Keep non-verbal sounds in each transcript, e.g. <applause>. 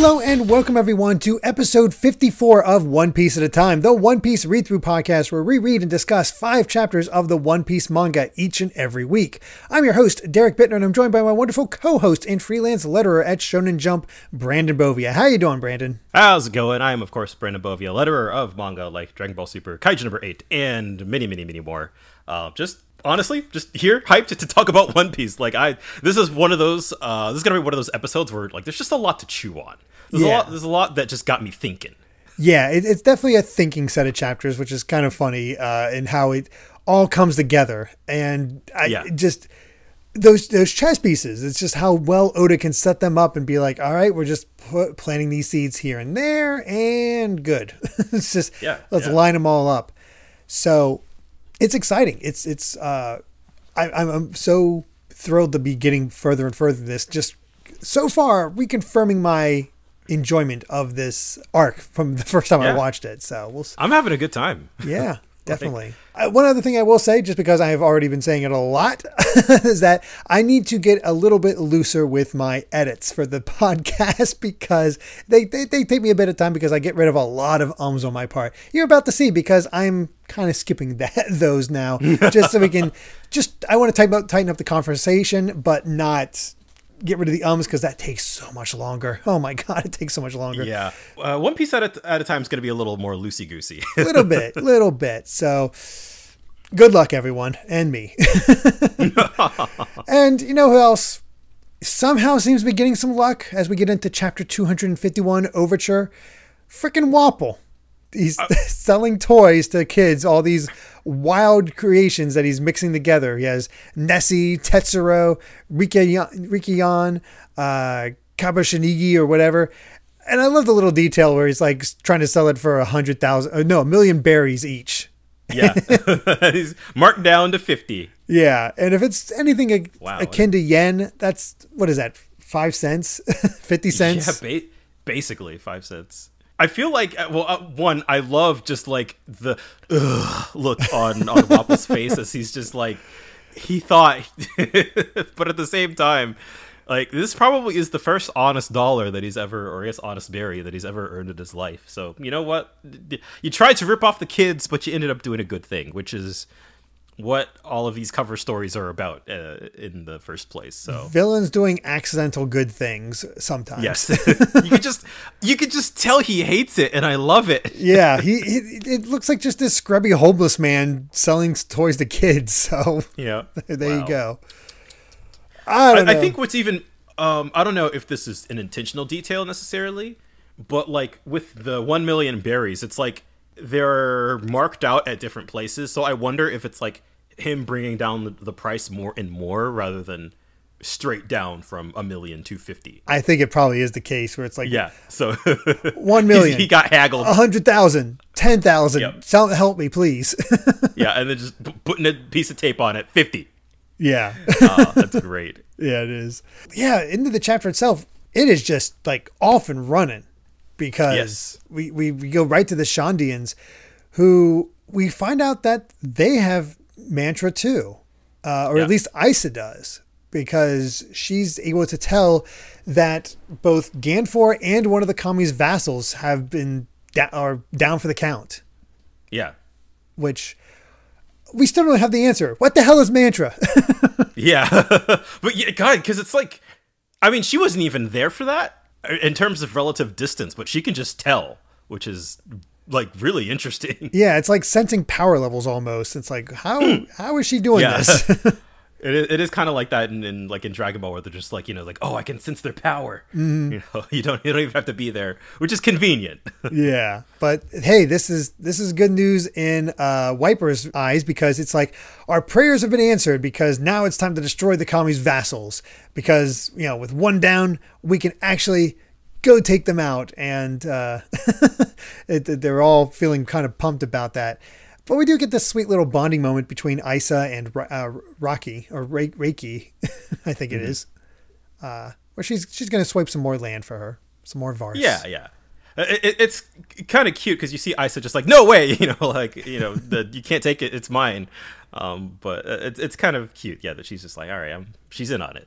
Hello and welcome everyone to episode 54 of One Piece at a Time, the One Piece read through podcast where we read and discuss five chapters of the One Piece manga each and every week. I'm your host, Derrick Bitner, and I'm joined by my wonderful co-host and freelance letterer at Shonen Jump, Brandon Bovia. How you doing, Brandon? How's it going? I am, of course, Brandon Bovia, letterer of manga like Dragon Ball Super, Kaiju number 8, and many, many, many more. Uh, just honestly just here hyped to talk about one piece like i this is one of those uh this is gonna be one of those episodes where like there's just a lot to chew on there's Yeah. a lot there's a lot that just got me thinking Yeah, it, it's definitely a thinking set of chapters, which is kind of funny uh, in how it all comes together. And I Yeah. just those those chess pieces. It's just how well Oda can set them up and be like, all right, we're just put, planting these seeds here and there, and good. <laughs> it's just Yeah, let's yeah. line them all up. So it's exciting. It's it's uh, I, I'm I'm so thrilled to be getting further and further this. Just so far, reconfirming my enjoyment of this arc from the <laughs> first time I watched it. So we'll. I'm having a good time Yeah, <laughs> definitely. Uh, one other thing I will say, just because I have already been saying it a lot, <laughs> is that I need to get a little bit looser with my edits for the <laughs> podcast because they, they, they take me a bit of time because I get rid of a lot of ums on my part. You're about to see because I'm kind of skipping <laughs> that those now, just so we can just I want to tighten up, tighten up the conversation, but not get rid of the ums because that takes so much longer. <laughs> Oh my god, it takes so much longer. yeah uh, one piece at a, at a time is gonna be a little more loosey goosey <laughs> little bit, little bit. So good luck, everyone, and me. <laughs> and you know who else somehow seems to be getting some luck as we get into chapter 251 Overture? Freaking Wapol. He's <laughs> selling toys to kids, all these wild creations that he's mixing together. He has Nessie, Tetsuro, Rikiyan, Rikiyan uh, Kabashinigi, or whatever. And I love the little detail where he's like trying to sell it for a hundred thousand, uh, no, a million berries each. yeah <laughs> <laughs> he's marked down to 50 Yeah, and if it's anything a- Wow. akin to yen, that's what is that? Five cents, fifty cents. Yeah, ba- basically five cents. I feel like, uh, well, uh, one, I love just like the look on on Wapol's face as he's just like he thought, <laughs> but at the same time, like this probably is the first honest dollar that he's ever, or I guess honest berry that he's ever earned in his life. So you know what, you tried to rip off the kids, but you ended up doing a good thing, which is what all of these cover stories are about uh, in the first place. So Villains doing accidental good things sometimes. Yes, <laughs> <laughs> you could just you could just tell he hates it, and I love it. <laughs> yeah, he, he it looks like just this scrubby homeless man selling toys to kids. So Yeah, there you go. I don't I, know. I think what's even um, I don't know if this is an intentional detail necessarily, but like with the one million berries, it's like they're marked out at different places. So I wonder if it's like him bringing down the, the price more and more rather than straight down from a million to fifty. I think it probably is the case where it's like Yeah, so <laughs> <laughs> million, he got haggled. a hundred thousand, ten thousand. Yep. Sell- Help me, please. <laughs> Yeah, and then just p- putting a piece of tape on it, fifty. yeah. Oh, that's great. Yeah, it is. Yeah, into the chapter itself, it is just like off and running because Yes. we, we, we go right to the Shandians who we find out that they have mantra too, uh, or Yeah. at least Aisa does because she's able to tell that both Gan Fall and one of the Kami's vassals have been da- are down for the count, Yeah. which we still don't have the answer. What the hell is mantra? <laughs> Yeah, <laughs> but yeah, God, because it's like, I mean, she wasn't even there for that in terms of relative distance, but she can just tell, which is like really interesting. Yeah, it's like sensing power levels almost. It's like how <clears throat> how is she doing Yeah. this? <laughs> It is, it is kind of like that in, in like in Dragon Ball, where they're just like you know like oh I can sense their power. Mm-hmm. You know, <laughs> you don't you don't even have to be there, which is convenient. <laughs> yeah, but hey, this is this is good news in uh, Wiper's eyes because it's like our prayers have been answered because now it's time to destroy the Kami's vassals because you know with one down we can actually go take them out and uh, <laughs> it, they're all feeling kind of pumped about that. But we do get this sweet little bonding moment between Aisa and uh, Rocky or Re- Reiki, <laughs> I think it is. uh, where she's she's gonna swipe some more land for her, some more Vars. yeah, yeah. It, it, it's kind of cute because you see Aisa just like no way, <laughs> you know, like you know the you can't take it, it's mine. Um, but uh, it's it's kind of cute, yeah, that she's just like all right, I'm she's in on it.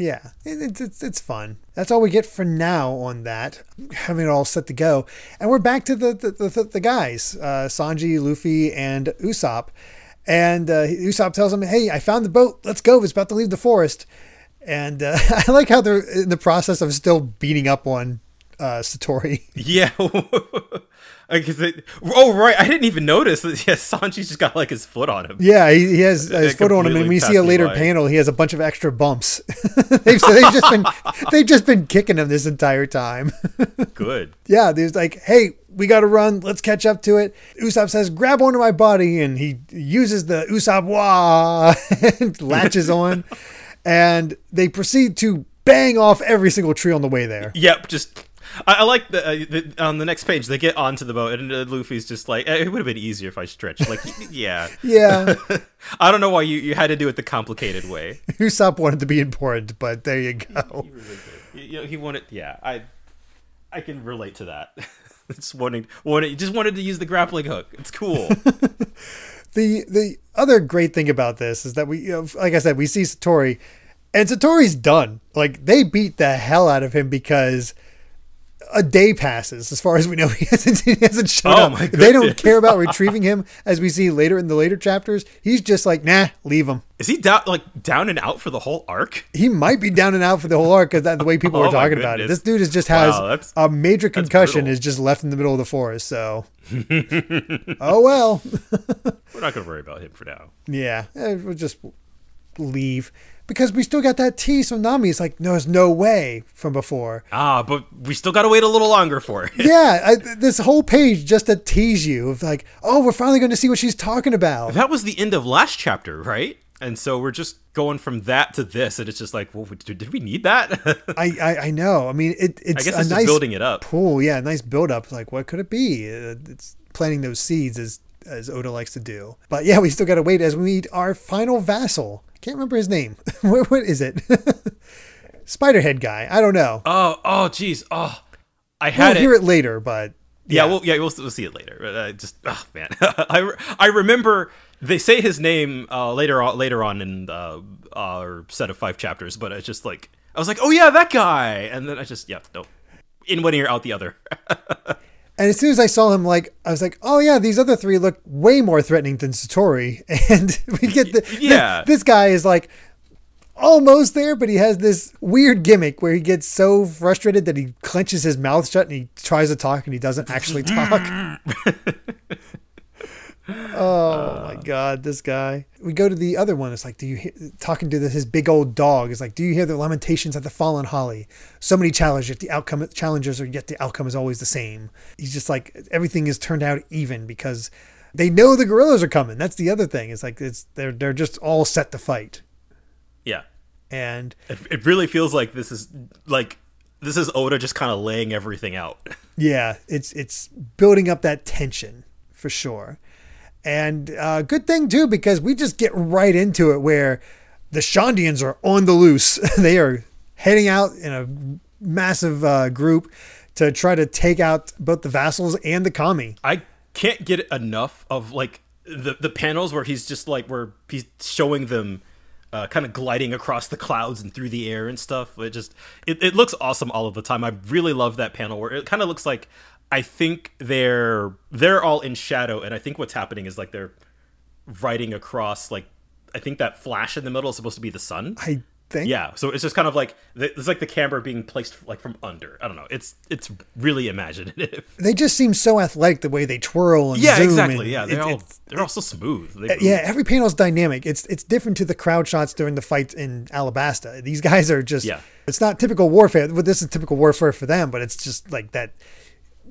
Yeah, it's, it's it's fun. That's all we get for now on that. Having it all set to go, and we're back to the the, the, the guys, uh, Sanji, Luffy, and Usopp. And uh, Usopp tells him, "Hey, I found the boat. Let's go. It's about to leave the forest." And uh, <laughs> I like how they're in the process of still beating up on uh, Satori. <laughs> Yeah. <laughs> it, oh right, I didn't even notice that. <laughs> Yeah, Sanji's just got like his foot on him. Yeah, he, he has his foot on him, and we see a later panel. He has a bunch of extra bumps. they've, so they've just been they've just been kicking him this entire time. Good. Yeah, there's like, hey, we got to run. Let's catch up to it. Usopp says, grab onto my body, and he uses the Usopp Wa and latches on, and they proceed to bang off every single tree on the way there. Yep, just I, I like the, uh, the, on the next page they get onto the boat and uh, Luffy's just like eh, it would have been easier if I stretched. Like yeah, yeah. <laughs> I don't know why you, you had to do it the complicated way. <laughs> Usopp wanted to be important, but there you go. He, really did. You know, he wanted. Yeah, I I can relate to that. <laughs> just wanting wanted just wanted to use the grappling hook. It's cool. the the other great thing about this is that we, you know, like I said, we see Satori, and Satori's done. Like they beat the hell out of him because a day passes as far as we know. <laughs> He hasn't he hasn't shown oh up. they don't care about <laughs> retrieving him as we see later in the later chapters he's just like nah leave him. Is he down like down and out for the whole arc? He might be down and out for the whole arc because that's the way <laughs> people oh are talking about it. this dude is just has wow, a major concussion is just left in the middle of the forest so. Oh well. We're not gonna worry about him for now. Yeah eh, we'll just leave because we still got that tease from Nami. It's like, there's no way from before. Ah, but we still got to wait a little longer for it. yeah, I, this whole page just to tease you of like, oh, we're finally going to see what she's talking about. That was the end of last chapter, right? And so we're just going from that to this, and it's just like, well, did we need that? <laughs> I, I, I know. I mean, it, it's I guess it's nice building it up. Pool, yeah, nice build up. Like, what could it be? Uh, it's planting those seeds as as Oda likes to do. But yeah, we still got to wait as we meet our final vassal, can't remember his name. <laughs> what, what is it? <laughs> Spiderhead guy. I don't know. Oh, oh, geez. Oh, I had we'll hear it later, but yeah, yeah, we'll, yeah, we'll, we'll see it later. Uh, just, oh man, <laughs> I, I remember they say his name uh, later on later on in uh, our set of five chapters, but it's just like I was like, oh yeah, that guy, and then I just yeah, no, in one ear out the other. And as soon as I saw him, like I was like, "Oh yeah, these other three look way more threatening than Satori." <laughs> And we get the yeah. this guy is like almost there, but he has this weird gimmick where he gets so frustrated that he clenches his mouth shut and he tries to talk and he doesn't actually talk. <laughs> <laughs> oh uh, my god, this guy. We go to the other one. It's like, do you hear, talking to the, his big old dog? It's like, do you hear the lamentations at the fallen holly? So many challenges, yet the outcome challenges are yet the outcome is always the same. He's just like everything is turned out even because they know the guerrillas are coming. That's the other thing. It's like it's they're they're just all set to fight. Yeah, and it, it really feels like this is like this is Oda just kind of laying everything out. <laughs> Yeah, it's it's building up that tension for sure. And uh, good thing too, because we just get right into it where the Shandians are on the loose. <laughs> they are heading out in a massive uh, group to try to take out both the vassals and the kami. I can't get enough of like the the panels where he's just like where he's showing them uh, kind of gliding across the clouds and through the air and stuff. It just it, it looks awesome all of the time. I really love that panel where it kind of looks like I think they're they're all in shadow, and I think what's happening is like they're riding across like I think that flash in the middle is supposed to be the sun. I think. Yeah, so it's just kind of like it's like the camera being placed like from under. I don't know. It's it's really imaginative. <laughs> They just seem so athletic the way they twirl and yeah, zoom exactly. yeah, they're all they're all so smooth. Yeah, every panel is dynamic. It's it's different to the crowd shots during the fight in Alabasta. These guys are just yeah. It's not typical warfare. Well, this is typical warfare for them, but it's just like that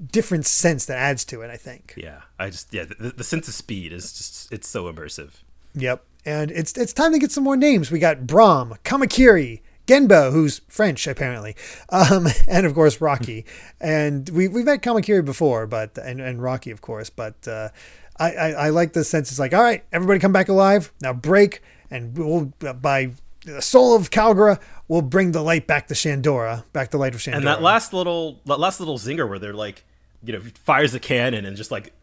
different sense that adds to it. I think. Yeah, I just yeah the, the sense of speed is just it's so immersive. Yep, and it's it's time to get some more names. We got Brom, Kamakiri, Genbo, who's French apparently, um, <laughs> and of course Rocky. <laughs> and we we've met Kamakiri before, but and, and Rocky of course, but uh, I, I I like the sense. It's like, all right, everybody come back alive now. Break, and we'll by the soul of Calgara, we'll bring the light back to Shandora, back the light of Shandora. And that last little that last little zinger where they're like, you know, fires a cannon and just like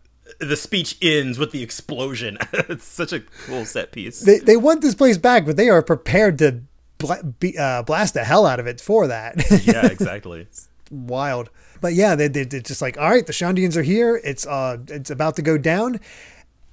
the speech ends with the explosion. <laughs> it's such a cool set piece. they they want this place back, but they are prepared to bla- be, uh, blast the hell out of it for that. <laughs> yeah, exactly. Wild. But yeah, they, they, they're just like, all right, the Shandians are here. It's uh, it's about to go down.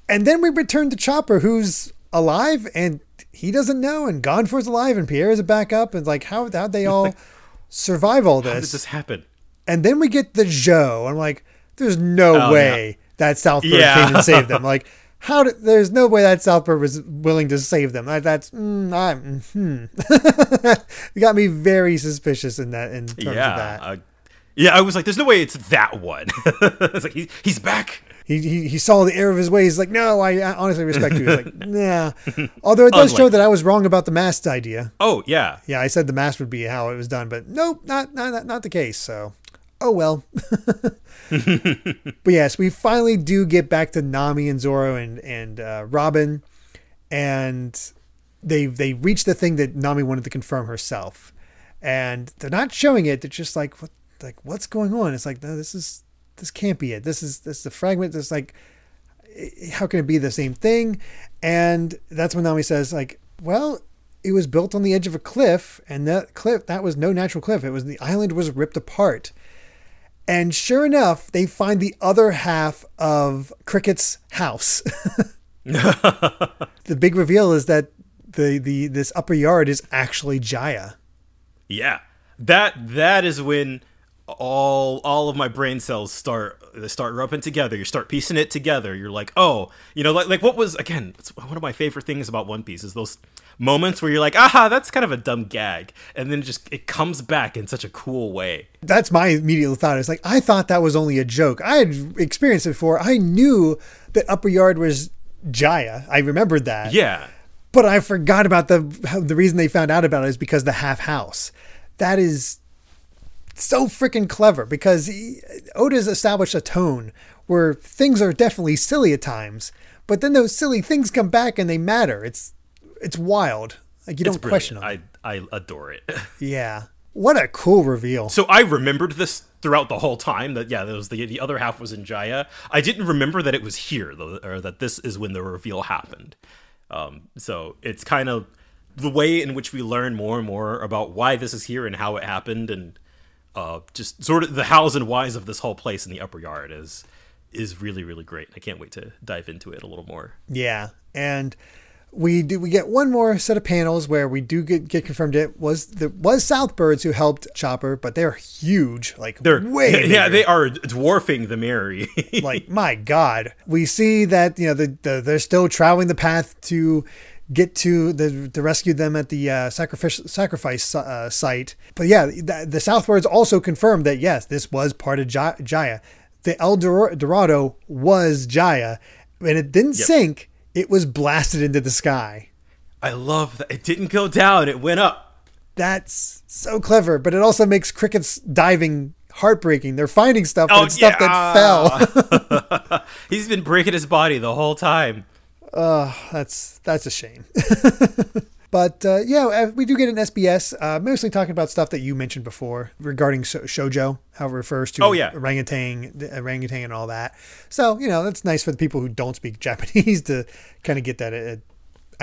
And then we return to Chopper, who's alive and he doesn't know, and Gan Fall's alive, and Pierre is back up. And like, how how'd they all <laughs> survive all this? How did this? this happen? And then we get the Joe. I'm like, there's no Oh, way that Southbird Yeah. came and saved them. <laughs> Like, how did, there's no way that Southbird was willing to save them. Like, that's, mm, I'm, hmm. <laughs> it got me very suspicious in that, in terms yeah. of that. uh, yeah, I was like, there's no way it's that one. <laughs> it's like, he, he's back. He, he, he saw the error of his ways. He's like, no, I, I honestly respect you. He's like, nah. Although it does show that I was wrong about the mask idea. Oh, yeah. Yeah, I said the mask would be how it was done, but nope, not not not, not the case. So, oh well. but yes, we finally do get back to Nami and Zoro and and uh, Robin, and they they reach the thing that Nami wanted to confirm herself, and they're not showing it. They're just like, what like what's going on? It's like no, this is this can't be it. This is this is a fragment. This like how can it be the same thing? And that's when Nami says, like, well, it was built on the edge of a cliff, and that cliff that was no natural cliff. It was the island was ripped apart. And sure enough, they find the other half of Cricket's house. <laughs> <laughs> the big reveal is that the, the this upper yard is actually Jaya. Yeah, that that is when all all of my brain cells start they start rubbing together. You start piecing it together. You're like, oh, you know, like like what was again? One of my favorite things about One Piece is those moments where you're like, aha, that's kind of a dumb gag, and then it just it comes back in such a cool way. That's my immediate thought. It's like I thought that was only a joke. I had experienced it before. I knew that upper yard was Jaya. I remembered that. Yeah, But I forgot about the the reason they found out about it is because the half house. That is so freaking clever because he, Oda's established a tone where things are definitely silly at times, but then those silly things come back and they matter. It's it's wild. Like you it's don't question them. I I adore it. <laughs> yeah. What a cool reveal. So I remembered this throughout the whole time that yeah, there was the the other half was in Jaya. I didn't remember that it was here though, or that this is when the reveal happened. Um, so it's kind of the way in which we learn more and more about why this is here and how it happened, and uh, just sort of the hows and whys of this whole place in the upper yard is is really really great. I can't wait to dive into it a little more. Yeah, and we do we get one more set of panels where we do get, get confirmed it was the was Southbirds who helped Chopper, but they're huge, like They're way yeah, bigger. they are dwarfing the Merry. <laughs> like my god we see that you know the, the they're still traveling the path to get to the to rescue them at the uh, sacrifice sacrifice uh, site but yeah the, the Southbirds also confirmed that yes this was part of J- jaya the el dorado was jaya and it didn't sink it was blasted into the sky I love that it didn't go down; it went up. that's so clever but it also makes cricket's diving heartbreaking they're finding stuff Oh, it's stuff that fell <laughs> <laughs> He's been breaking his body the whole time. that's that's a shame. <laughs> but uh, yeah, uh, we do get an SBS, uh, mostly talking about stuff that you mentioned before regarding sho- shojo, how it refers to Oh, yeah. orangutan, orangutan, and all that. So you know, that's nice for the people who don't speak <laughs> Japanese to kind of get that uh,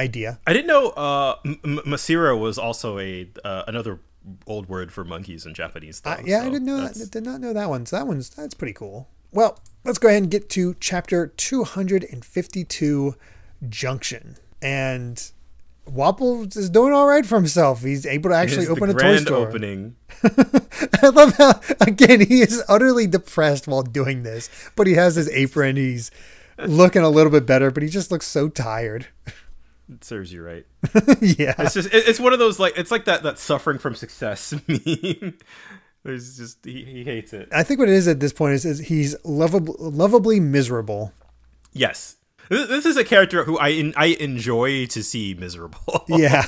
idea. I didn't know uh, M- Masira was also a uh, another old word for monkeys in Japanese. Though, yeah, I didn't know that's- that. Did not know that one. So that one's that's pretty cool. Well, let's go ahead and get to chapter 252, Junction, and Wapol is doing all right for himself. He's able to actually is the open a toy grand store. opening. <laughs> I love how again he is utterly depressed while doing this, but he has his apron. He's looking a little bit better, but he just looks so tired. It serves you right. <laughs> yeah, It's just it- it's one of those like it's like that that suffering from success <laughs> meme. There's just he, he hates it. I think what it is at this point is, is he's lovable, lovably miserable. Yes, this, is a character who I I enjoy to see miserable. <laughs> Yeah.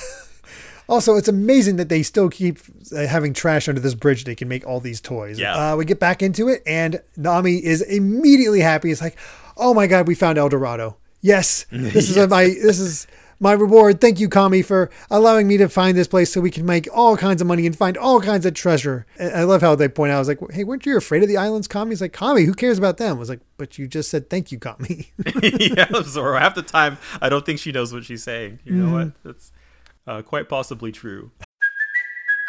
Also, it's amazing that they still keep uh, having trash under this bridge. They can make all these toys. Yeah. Uh, we get back into it, and Nami is immediately happy. It's like, oh my god, we found El Dorado. Yes, this is <laughs> my this is my reward. Thank you, Kami, for allowing me to find this place so we can make all kinds of money and find all kinds of treasure. And I love how they point out. I was like, hey, weren't you afraid of the islands, Kami? He's like, Kami, who cares about them? I was like, but you just said thank you, Kami. <laughs> <laughs> yeah, Zoro. Half the time, I don't think she knows what she's saying. You know what? That's uh, quite possibly true.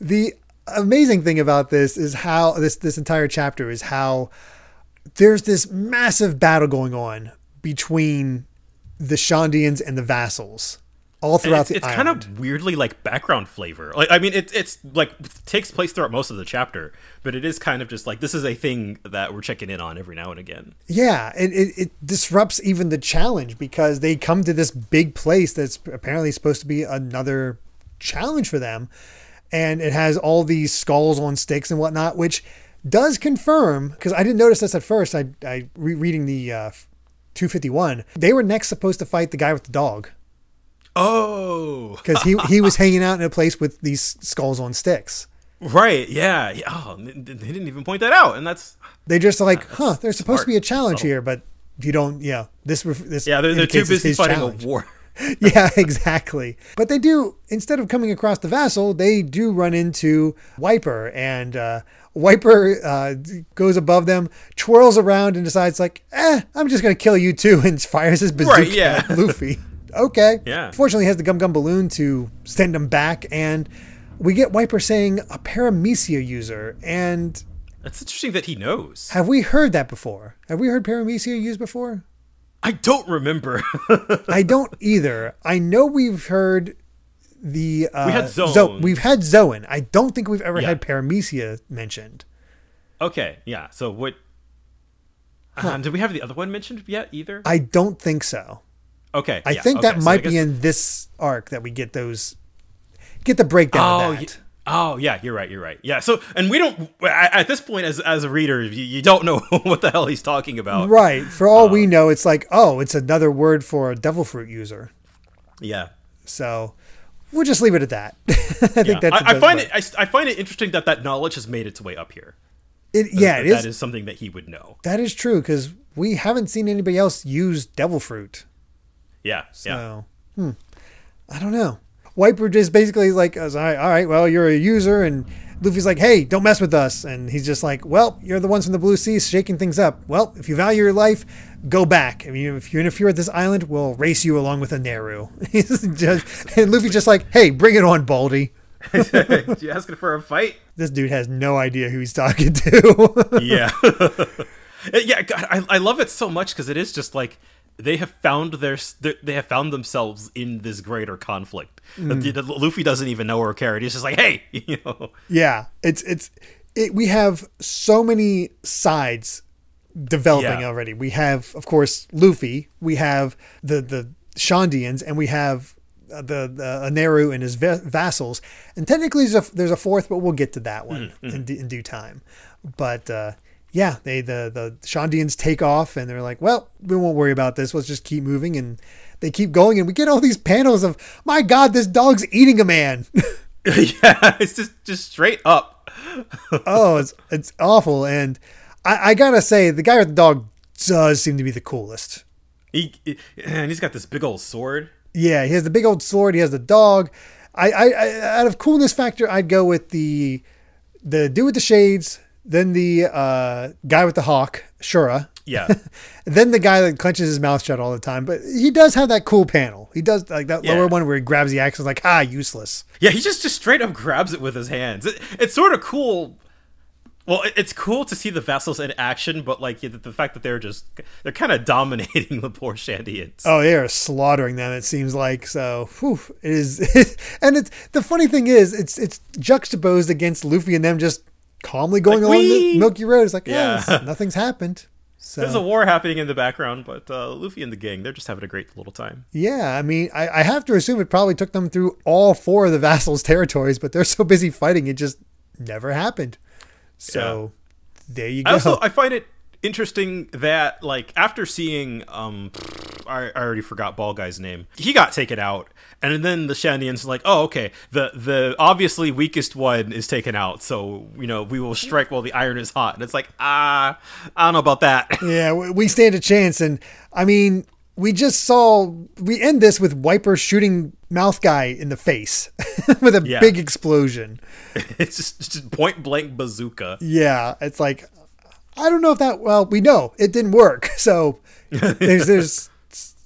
the amazing thing about this is how this this entire chapter is how there's this massive battle going on between the Shandians and the vassals all And throughout it's, the it's island. kind of weirdly like background flavor. Like I mean, it, it's like takes place throughout most of the chapter, but it is kind of just like this is a thing that we're checking in on every now and again. Yeah, it, it, it disrupts even the challenge because they come to this big place that's apparently supposed to be another challenge for them. And it has all these skulls on sticks and whatnot, which does confirm, because I didn't notice this at first. I, I rereading the uh, 251, they were next supposed to fight the guy with the dog Oh, because he, he was <laughs> hanging out in a place with these skulls on sticks. right, yeah, yeah. Oh, they didn't even point that out, and that's They just like, huh, there's supposed to be a challenge Subtle. here, but you don't, yeah, this, this yeah. They're, they're too busy fighting challenge. a war. <laughs> yeah, exactly. But they do, instead of coming across the vassal, they do run into Wiper, and uh, Wiper uh, goes above them, twirls around, and decides, like, eh, I'm just going to kill you too, <laughs> and fires his bazooka Right, yeah. at Luffy. <laughs> okay. Yeah. Fortunately, he has the Gum Gum Balloon to send him back, and we get Wiper saying a Paramecia user, and That's interesting that he knows. have we heard that before? Have we heard Paramecia used before? I don't remember. <laughs> I don't either. I know we've heard the uh, We had Zo- Zoan. we've had Zoan. I don't think we've ever Yeah. had Paramecia mentioned. okay, yeah. So what? Um, did we have the other one mentioned yet? Either? I don't think so. okay, I yeah, think okay, that so might guess- be in this arc that we get those get the breakdown Oh, of that. Oh yeah, you're right. You're right. Yeah. So, and we don't at this point as as a reader, you, you don't know <laughs> what the hell he's talking about. Right. For all Uh, we know, it's like, oh, it's another word for a devil fruit user. Yeah. So we'll just leave it at that. <laughs> I think Yeah. that's. I, I find it. I find it interesting that that knowledge has made its way up here. It, yeah, That it is. That is something that he would know. That is true because we haven't seen anybody else use devil fruit. Yeah. Yeah. So, hmm, I don't know. Wiper just basically is like, all right, all right, well, you're a user, and Luffy's like, hey, don't mess with us, and he's just like, well, you're the ones from the Blue Sea shaking things up. Well, if you value your life, go back. I mean, if you interfere with this island, we'll race you along with a <laughs> just, and Luffy's just like, hey, bring it on, Baldy. <laughs> you asking for a fight? This dude has no idea who he's talking to. <laughs> yeah. yeah. God, I, I love it so much because it is just like they have found their they have found themselves in this greater conflict. Mm. That the- that Luffy doesn't even know or care. He's just like, hey, <laughs> you know. Yeah, it's it's it, we have so many sides developing Yeah. already. We have, of course, Luffy. We have the the Shandians, and we have uh, the the Eneru and his va- vassals. And technically, there's a, there's a fourth, but we'll get to that one in, d- in due time. But uh, yeah, they the the Shandians take off, and they're like, well, we won't worry about this. Let's just keep moving, and they keep going, and we get all these panels of, my God, this dog's eating a man. <laughs> <laughs> yeah, it's just just straight up. <laughs> oh, it's it's awful. And I, I gotta say, the guy with the dog does seem to be the coolest. He, and he's got this big old sword. Yeah, he has the big old sword. He has the dog. I, I, I out of coolness factor, I'd go with the the dude with the shades, then the uh, guy with the hawk, Shura, Yeah. <laughs> then the guy that clenches his mouth shut all the time. But he does have that cool panel. He does like that Yeah. lower one where he grabs the axe and is like, ah, useless. Yeah, he just just straight up grabs it with his hands. It, it's sort of cool. Well, it- it's cool to see the vassals in action, but like the, the fact that they're just they're kind of dominating <laughs> the poor Shandians. Oh, they are slaughtering them. It seems like so. Whew, it is, <laughs> and it's the funny thing is, it's it's juxtaposed against Luffy and them just calmly going Like, along the Milky Road. It's like, yeah, Yeah. it's- nothing's happened. <laughs> So There's a war happening in the background, but uh, Luffy and the gang they're just having a great little time. yeah, I mean, I, I have to assume it probably took them through all four of the <laughs> vassals' territories, but they're so busy fighting, it just never happened. So there you go. I also I find it interesting that like after seeing um I, I already forgot ball guy's name he got taken out and then the Shandians are like oh okay the the obviously weakest one is taken out so you know we will strike while the iron is hot and it's like ah I don't know about that <laughs> Yeah, we we stand a chance. And I mean, we just saw, we end this with Wiper shooting Mouth Guy in the face <laughs> with a Yeah. big explosion. <laughs> it's just, it's just point blank bazooka Yeah, it's like, I don't know if that, well, we know it didn't work. So there's, there's,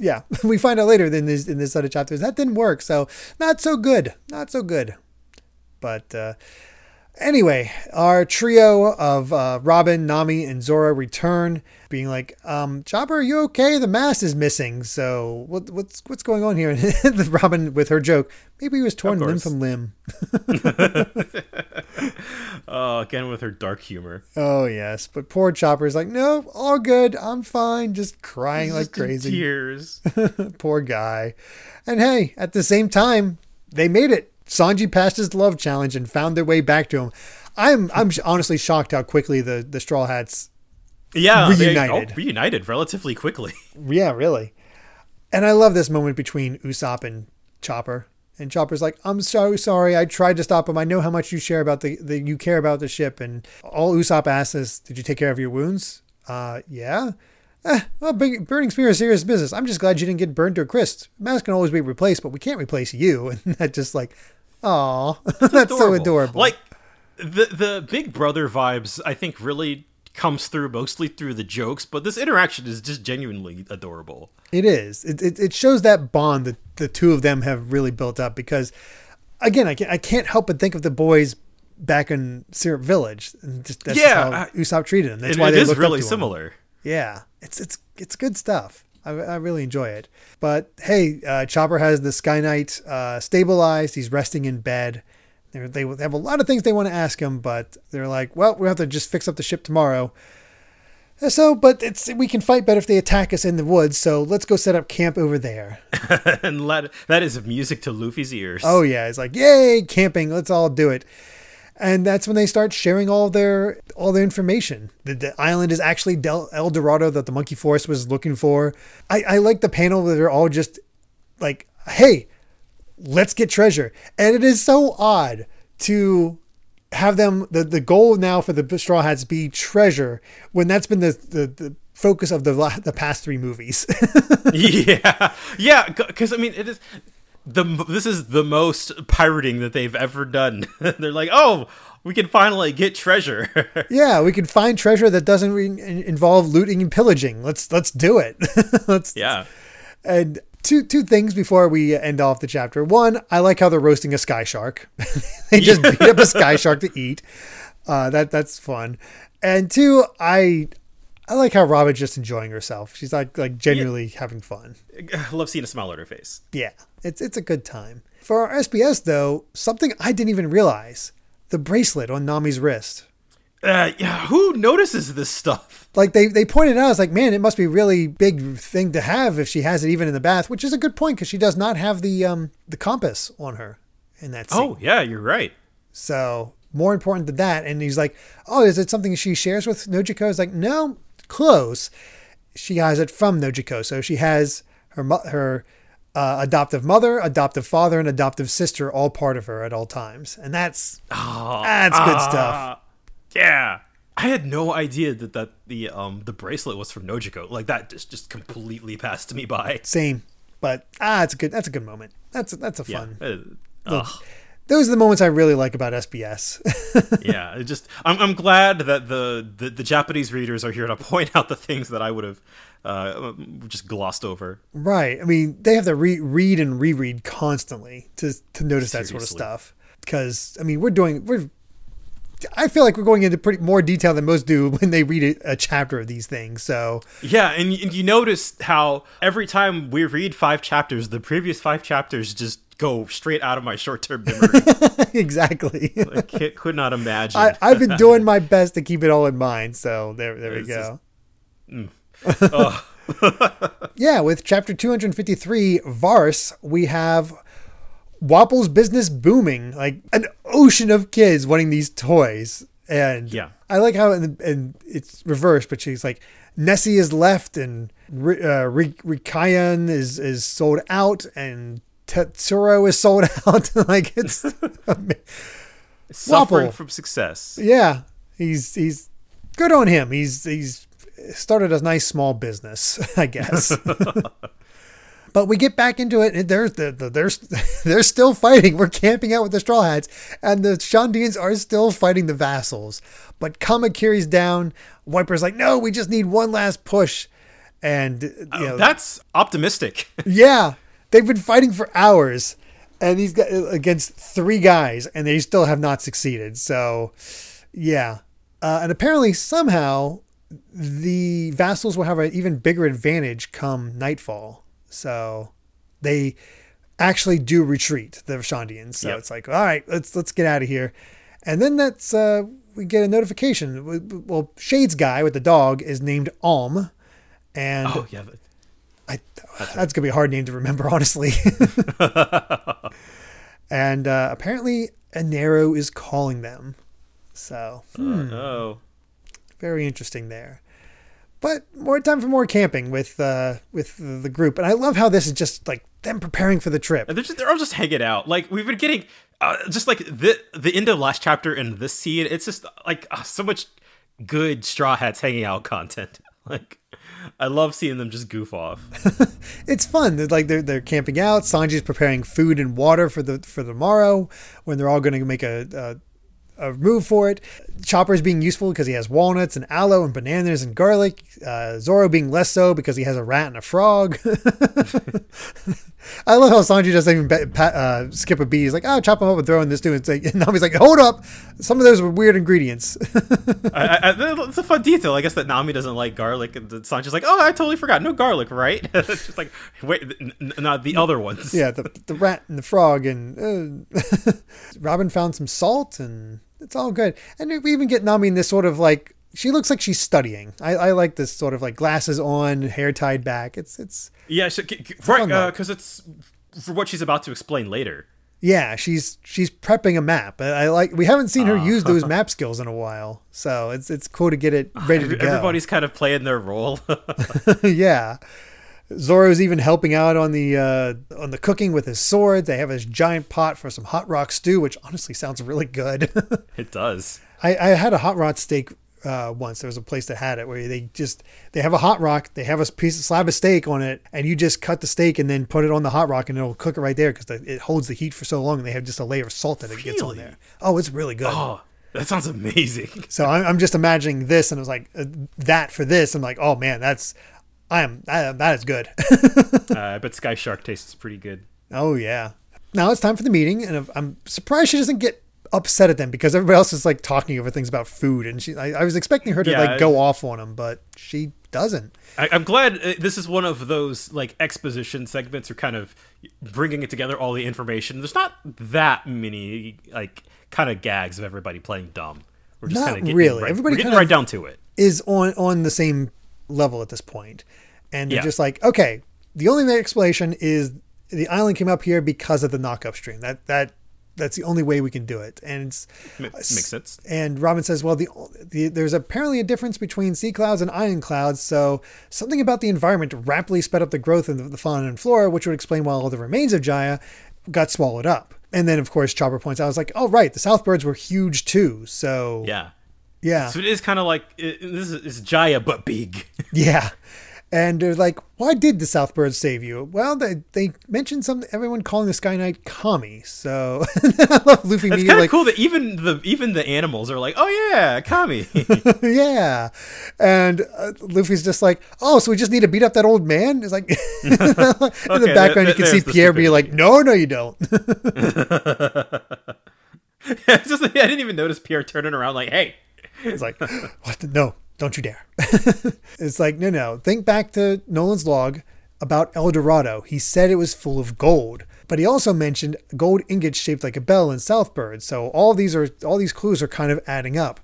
yeah, <laughs> we find out later in this, in this other chapters that didn't work. So not so good. Not so good. But, uh, Anyway, our trio of uh, Robin, Nami, and Zoro return, being like, um, "Chopper, are you okay? The mast is missing. So what, what's what's going on here?" <laughs> And Robin with her joke, "Maybe he was torn limb from limb." <laughs> oh again with her dark humor Oh yes, but poor Chopper is like, "No, all good. I'm fine." Just crying like Just crazy. tears <laughs> poor guy. And hey, at the same time, they made it. Sanji passed his love challenge and found their way back to him. I'm I'm honestly shocked how quickly the the Straw Hats yeah they- Reunited. oh, reunited relatively quickly <laughs> Yeah, really. And I love this moment between Usopp and Chopper. And Chopper's like, "I'm so sorry. I tried to stop him. I know how much you share about the, the you care about the ship." And all Usopp asks is, "Did you take care of your wounds?" Uh, yeah. Eh, well, burning spear is serious business. I'm just glad you didn't get burned to a crisp. Mask can always be replaced, but we can't replace you. <laughs> And that just like, aw, <laughs> that's so adorable. Like the the Big Brother vibes, I think really comes through mostly through the jokes, but this interaction is just genuinely adorable. It is. It, it, it shows that bond that the two of them have really built up because, again, I can't, I can't help but think of the boys back in Syrup Village. And just, that's Yeah, just how I- Usopp treated them. That's It- why it they is really to him. similar. Yeah, it's it's it's good stuff. I, I really enjoy it. But hey, uh, Chopper has the Sky Knight uh, stabilized. He's resting in bed. They're, they have a lot of things they want to ask him, but they're like, well, we have to just fix up the ship tomorrow. So, but it's we can fight better if they attack us in the woods. So let's go set up camp over there. <laughs> and let, that is music to Luffy's ears. Oh yeah, it's like yay camping. Let's all do it. And that's when they start sharing all their all their information. The, the island is actually Del, El Dorado that the Monkey Forest was looking for. I, I like the panel where they're all just like, "Hey, let's get treasure," and it is so odd to have them the the goal now for the Straw Hats be treasure when that's been the the, the focus of the the past three movies. <laughs> <laughs> yeah, yeah. Because I mean, it is the this is the most pirating that they've ever done. <laughs> They're like, oh, we can finally get treasure. <laughs> Yeah, we can find treasure that doesn't re- involve looting and pillaging. Let's let's do it. <laughs> let's yeah. And two two things before we end off the chapter. One, I like how they're roasting a sky shark. they just beat up a sky shark to eat. Uh, that that's fun. And two, I I like how Robin's just enjoying herself. She's like like genuinely having fun. I love seeing a smile on her face. Yeah, it's it's a good time. For our SBS though, something I didn't even realize: the bracelet on Nami's wrist. Uh, yeah, who notices this stuff? like they they pointed out, it's like, man, it must be a really big thing to have if she has it even in the bath, which is a good point because she does not have the um the compass on her in that scene. Oh, yeah, you're right. So more important than that. And he's like, oh, is it something she shares with Nojiko? It's like, no, close. She has it from Nojiko, so she has her her uh, adoptive mother, adoptive father, and adoptive sister all part of her at all times, and that's that's good stuff. Uh, yeah. I had no idea that, that the um the bracelet was from Nojiko. Like that just just completely passed me by. Same, but ah, it's a good. That's a good moment. That's that's a Yeah, fun. uh, look, those are the moments I really like about SBS. <laughs> yeah, it just I'm, I'm glad that the, the the Japanese readers are here to <laughs> point out the things that I would have uh, just glossed over. right. I mean, they have to re- read and reread constantly to to notice that sort of stuff. Because I mean, we're doing we're. I feel like we're going into pretty more detail than most do <laughs> when they read a, a chapter of these things. So Yeah, and, and you notice how every time we read five chapters, the previous five chapters just go straight out of my short-term <laughs> memory. exactly. I could not imagine. I, I've been doing my best to keep it all in mind. So there, there we go. just- <laughs> <laughs> yeah, with chapter 253, Vars, we have Wapol's business booming, like an ocean of kids wanting these toys. And Yeah. I like how, and, and it's reversed, but she's like, Nessie is left and uh, Rikayan is, is sold out and Tetsuro is sold <laughs> out. <laughs> like it's, <laughs> Suffering Wapol. from success. yeah, he's, he's good on him. He's, he's started a nice small business, I guess. But we get back into it, and they're the, the, they're they're still fighting. We're camping out with the Straw Hats, and the Shandians are still fighting the vassals. But Kamakiri's down. Wiper's like, no, we just need one last push. And you oh, know, That's optimistic. yeah, they've been fighting for hours, and he's got against three guys, and they still have not succeeded. So, yeah, uh, and apparently somehow the vassals will have an even bigger advantage come nightfall. So they actually do retreat the Shandians. So Yep. it's like, all right, let's let's get out of here. And then that's uh, we get a notification. Well, Shade's guy with the dog is named Alm, and oh yeah, I, that's, gonna be a hard name to remember, <laughs> honestly. <laughs> and uh, apparently, Eneru is calling them. So oh. very interesting there. But more time for more camping with uh, with the group, and I love how this is just like them preparing for the trip. And they're just they're all just hanging out. Like we've been getting uh, just like the the end of last chapter and this scene. It's just like uh, so much good Straw Hats hanging out content. <laughs> Like I love seeing them just goof off. <laughs> It's fun. They're like they're they're camping out. Sanji's preparing food and water for the for the morrow when they're all going to make a, a a move for it. Chopper's being useful because he has walnuts and aloe and bananas and garlic. Uh, Zoro being less so because he has a rat and a frog. <laughs> I love how Sanji doesn't even bet, pa- uh, skip a beat. He's like, "Oh, chop him up and throw in this too." It's like, <laughs> and Nami's like, "Hold up, some of those were weird ingredients." <laughs> I, I- it's a fun detail. I guess that Nami doesn't like garlic, and Sanji's like, "Oh, I totally forgot. No garlic, right?" <laughs> it's just like, wait, n- n- not the other ones. yeah, the, the rat and the frog, and uh, Robin found some salt, and it's all good. And we even get Nami in this sort of like she looks like she's studying. I, I like this sort of like glasses on, hair tied back. It's it's yeah, so, c- c- right, because it's for what she's about to explain later. yeah, she's she's prepping a map. I, I like we haven't seen her Ah. use those <laughs> map skills in a while, so it's it's cool to get it ready to go. Everybody's kind of playing their role. <laughs> <laughs> yeah. Zoro's even helping out on the uh, on the cooking with his sword. They have this giant pot for some hot rock stew, which honestly sounds really good. it does. I, I had a hot rock steak uh, once. There was a place that had it where they just they have a hot rock, they have a piece of slab of steak on it, and you just cut the steak and then put it on the hot rock, and it'll cook it right there because it holds the heat for so long. And they have just a layer of salt that it gets on there. Oh, it's really good. Oh, that sounds amazing. <laughs> So I'm, I'm just imagining this, and it was like uh, that for this. I'm like, oh man, that's I am I, that is good. <laughs> uh, I bet Sky Shark tastes pretty good. oh yeah. Now it's time for the meeting, and I'm surprised she doesn't get upset at them because everybody else is like talking over things about food, and she I, I was expecting her to Yeah, like go off on them, but she doesn't. I, I'm glad uh, this is one of those like exposition segments or kind of bringing it together all the information. There's not that many like kind of gags of everybody playing dumb. We're just Not kind of getting really. right, Everybody getting kind right down to it. is on on the same level at this point, and they're Yeah. just like, okay, the only explanation is the island came up here because of the knockup stream. That that that's the only way we can do it, and it's, Ma- uh, makes sense. And Robin says, well, the, the there's apparently a difference between sea clouds and iron clouds, so something about the environment rapidly sped up the growth of the, the fauna and flora, which would explain why all the remains of Jaya got swallowed up. And then, of course, Chopper points out, I was like, oh, right, the Southbirds were huge too. So, Yeah. yeah. So it is kind of like it, this is it's Jaya but big. <laughs> Yeah. And they're like, why did the Southbirds save you? Well, they, they mentioned some everyone calling the Sky Knight Kami. So <laughs> I love Luffy It's kind of like, cool that even the even the animals are like, oh yeah, Kami. <laughs> yeah. And uh, Luffy's just like, oh, so we just need to beat up that old man? It's like, <laughs> in the background, th- you can see Pierre be like, no, no, you don't. it's just I didn't even notice Pierre turning around like, hey, It's like, what? The, no, don't you dare. <laughs> it's like, no, no. Think back to Noland's log about El Dorado. He said it was full of gold, but he also mentioned gold ingots shaped like a bell in Southbird. So all these are all these clues are kind of adding up.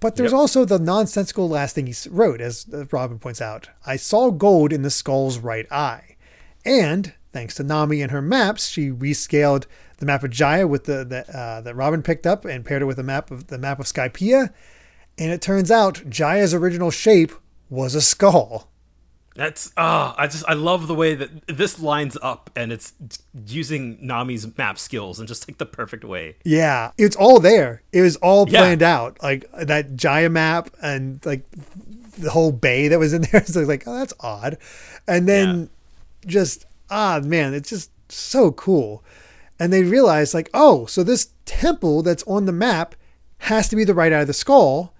But there's Yep. also the nonsensical last thing he wrote, as uh, Robin points out. I saw gold in the skull's right eye. And thanks to Nami and her maps, she rescaled the map of Jaya with the, the uh, that Robin picked up and paired it with the map of the map of Skypiea. And it turns out Jaya's original shape was a skull. That's ah, I just I love the way that this lines up and it's using Nami's map skills in just like the perfect way. Yeah, it's all there. It was all Yeah. planned out. Like that Jaya map and like the whole bay that was in <laughs> there. So it's like, oh, that's odd. And then just ah man, it's just so cool. And they realized like, oh, so this temple that's on the map has to be the right eye of the skull.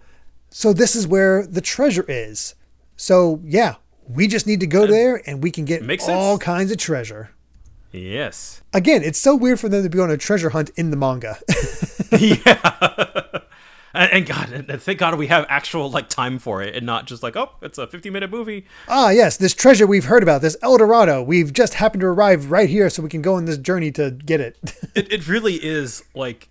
So this is where the treasure is. So yeah, we just need to go there and we can get Makes sense. all kinds of treasure. Yes. Again, it's so weird for them to be on a treasure hunt in the manga. <laughs> yeah. <laughs> and, and God, and thank God we have actual like time for it and not just like, oh, it's a 50 minute movie. Ah, yes, this treasure we've heard about, this El Dorado. We've just happened to arrive right here so we can go on this journey to get it. <laughs> It, it really is like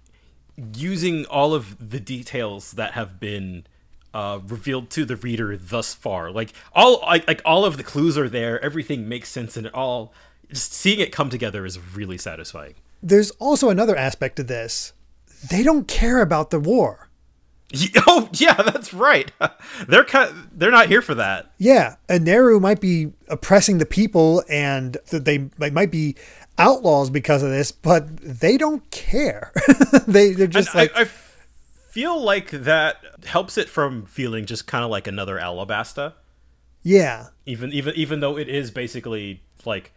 using all of the details that have been uh, revealed to the reader thus far. Like all like, like all of the clues are there. Everything makes sense, and it all just seeing it come together is really satisfying. There's also another aspect to this. They don't care about the war. <laughs> Oh yeah, that's right. <laughs> they're kind they're not here for that. Yeah, Eneru might be oppressing the people and they they might be outlaws because of this, but they don't care. <laughs> they, they're And just like, I feel like that helps it from feeling just kind of like another Alabasta. yeah, even even even though it is basically like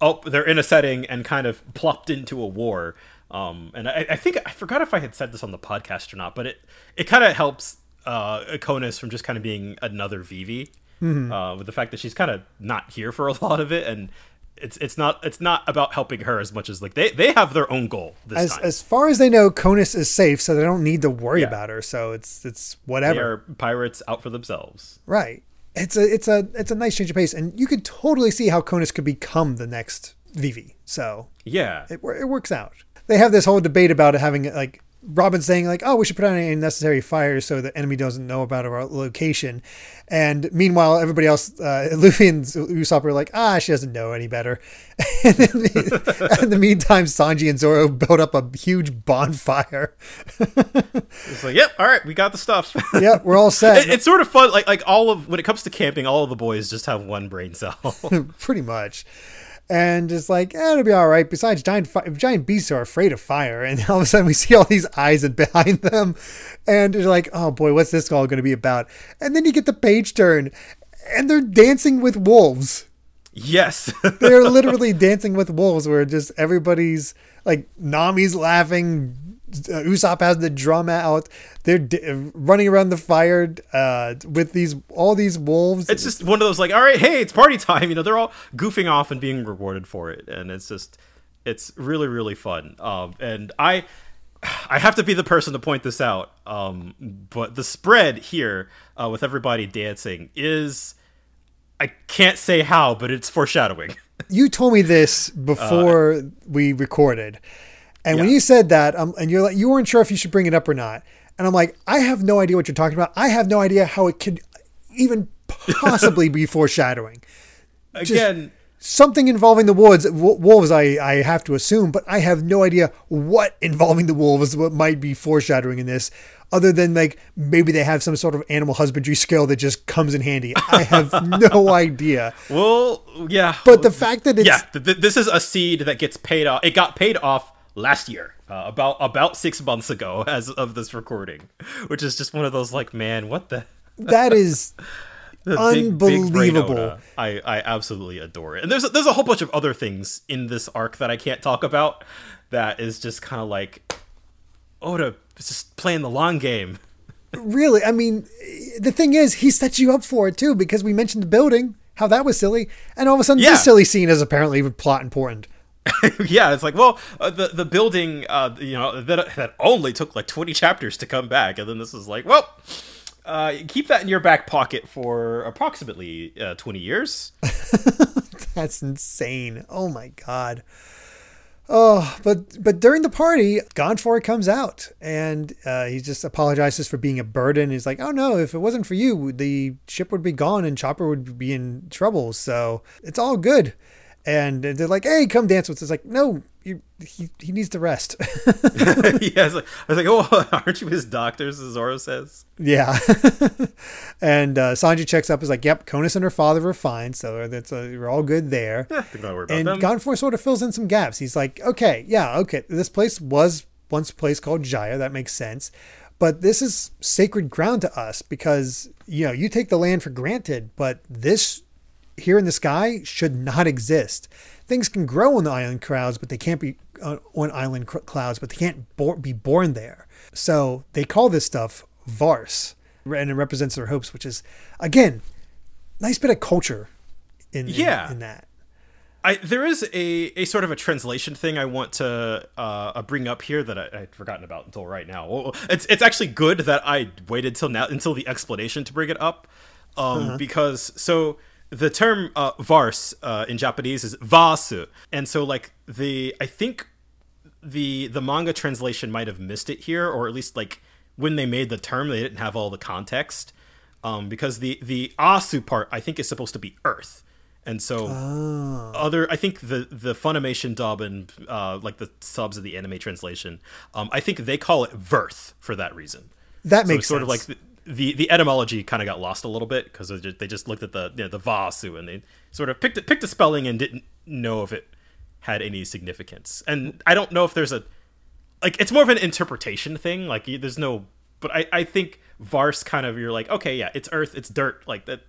oh they're in a setting and kind of <laughs> plopped into a war. Um and i, I think i forgot if i had said this on the podcast or not but it it kind of helps uh a Conis from just kind of being another vivi uh with the fact that she's kind of not here for a <laughs> lot of it and it's it's not it's not about helping her as much as like they they have their own goal this as time as far as they know, Conis is safe, so they don't need to worry Yeah. about her. So it's it's whatever. they are pirates out for themselves Right. It's a it's a it's a nice change of pace, and you could totally see how Conis could become the next Vivi. So yeah it it works out. They have this whole debate about it having like Robin saying like, "Oh, we should put out any necessary fires so the enemy doesn't know about our location," and meanwhile, everybody else, uh, <laughs> Luffy and Usopp are like, "Ah, she doesn't know any better." <laughs> and then, <laughs> in the meantime, Sanji and Zoro build up a huge bonfire. it's like yep all right we got the stuff yep, we're all set. it, it's sort of fun like like all of when it comes to camping all of the boys just have one brain cell pretty much. And it's like, eh, it'll be all right. Besides, giant fi- giant beasts are afraid of fire, and <laughs> all of a sudden we see all these eyes and behind them, and you're like, oh boy, what's this all going to be about? And then you get the page turn, and they're dancing with wolves. yes They're <laughs> literally dancing with wolves, where just everybody's like, Nami's laughing. Uh, Usopp has the drum out. They're d- running around the fire uh, with these all these wolves. it's just one of those like all right hey it's party time you know they're all goofing off and being rewarded for it and it's just it's really really fun um and i <sighs> i have to be the person to point this out um but the spread here uh, with everybody dancing is i can't say how but it's foreshadowing <laughs> you told me this before we recorded, and when you said that, um, and you're like, you weren't sure if you should bring it up or not, and I'm like, I have no idea what you're talking about. I have no idea how it could even possibly be <laughs> foreshadowing. again Something involving the woods, w- wolves, I, I have to assume, but I have no idea what involving the wolves what might be foreshadowing in this, other than like maybe they have some sort of animal husbandry skill that just comes in handy. I have <laughs> no idea. well yeah But the fact that it's yeah th- th- this is a seed that gets paid off it got paid off last year uh, about about six months ago <laughs> as of this recording which is just one of those like man what the <laughs> that is <laughs> The big- big Unbelievable. I, I absolutely adore it. And there's a, there's a whole bunch of other things in this arc that I can't talk about that is just kind of like Oda is just playing the long game. really, I mean, the thing is, he sets you up for it too because we mentioned the building, how that was silly, and all of a sudden Yeah. this silly scene is apparently plot important. <laughs> yeah, it's like, well, uh, the the building, uh, you know, that that only took like 20 chapters to come back, and then this is like, well, uh, keep that in your back pocket for approximately uh, 20 years. <laughs> That's insane. Oh my god. Oh, but but during the party, Gan Fall comes out and uh, he just apologizes for being a burden. He's like, "Oh no, if it wasn't for you, the ship would be gone and Chopper would be in trouble. So it's all good." And they're like, "Hey, come dance with us." It's like, "No, you, he he needs to rest." <laughs> <laughs> yeah, like, I was like, oh, <laughs> aren't you his doctors? As Zoro says. Yeah. and uh, Sanji checks up. Is like, "Yep, Conis and her father were fine, so that's uh, we're all good there." Yeah, think not worry about and them. Gan Fall sort of fills in some gaps. He's like, okay, yeah, okay, this place was once a place called Jaya. That makes sense. But this is sacred ground to us because, you know, you take the land for granted, but this here in the sky should not exist. Things can grow on the island clouds, but they can't be uh, on island clouds, but they can't bo- be born there. So they call this stuff Vars, and it represents their hopes, which is, again, nice bit of culture in, in- Yeah. in that. I there is a, a sort of a translation thing I want to uh, bring up here that I, I'd forgotten about until right now. It's it's actually good that I waited till now until the explanation to bring it up, um, because so the term uh, vars uh, in Japanese is vasu, and so like the I think the the manga translation might have missed it here, or at least like when they made the term, they didn't have all the context. Um, because the the asu part I think is supposed to be earth, and so other I think the the Funimation dub and uh, like the subs of the anime translation, um, I think they call it verth for that reason. That So makes it's sort of like sense. The, the etymology kind of got lost a little bit because they just, they just looked at the you know, the vasu and they sort of picked picked a spelling and didn't know if it had any significance. And I don't know if there's a like it's more of an interpretation thing. Like there's no, but I I think vars kind of you're like okay yeah it's earth it's dirt like that.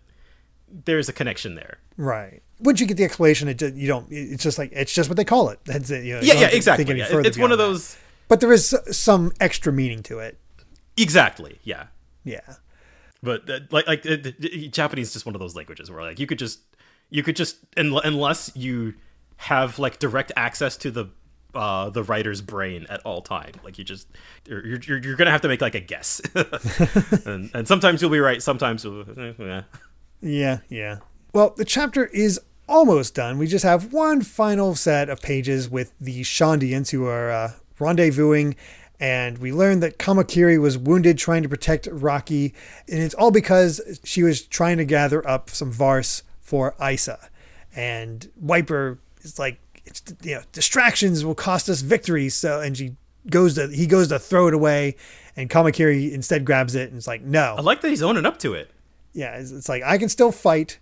There's a connection there. Right. Once you get the explanation, it just, you don't. It's just like it's just what they call it. That's it. You know, Yeah yeah exactly. Yeah, It's one of beyond that. those But there is some extra meaning to it. exactly yeah. Yeah. but uh, like like uh, the- the- Japanese is just one of those languages where like you could just you could just un- unless you have like direct access to the uh the writer's brain at all time like you just you're you're, you're gonna have to make like a guess <laughs> and and sometimes you'll be right sometimes you'll, eh, yeah. Yeah. Yeah. Well, the chapter is almost done. We just have one final set of pages with the Shandians who are uh, rendezvousing. And we learn that Kamakiri was wounded trying to protect Laki. And it's all because she was trying to gather up some Vars for Aisa. And Wiper is like, it's, you know, distractions will cost us victories. So, and she goes to, he goes to throw it away. And Kamakiri instead grabs it and is like, no. I like that he's owning up to it yeah, it's, it's like I can still fight.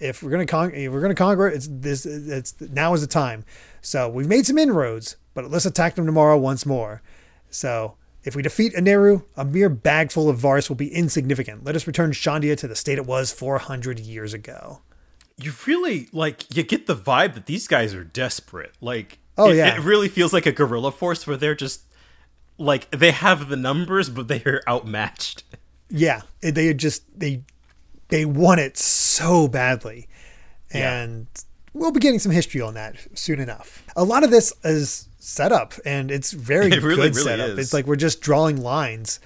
If we're gonna con- if we're gonna conquer, it, it's this. It's now is the time. So we've made some inroads, but let's attack them tomorrow once more. So if we defeat Eneru, a mere bag full of Vars will be insignificant. Let us return Shandia to the state it was 400 years ago. you really like you get the vibe that these guys are desperate like Oh, it, yeah. it really feels like a guerrilla force where they're just like they have the numbers but they are outmatched Yeah, they just they they want it so badly, Yeah. and we'll be getting some history on that soon enough. A lot of this is set up, and it's very <laughs> It really, good really setup. is. It's like we're just drawing lines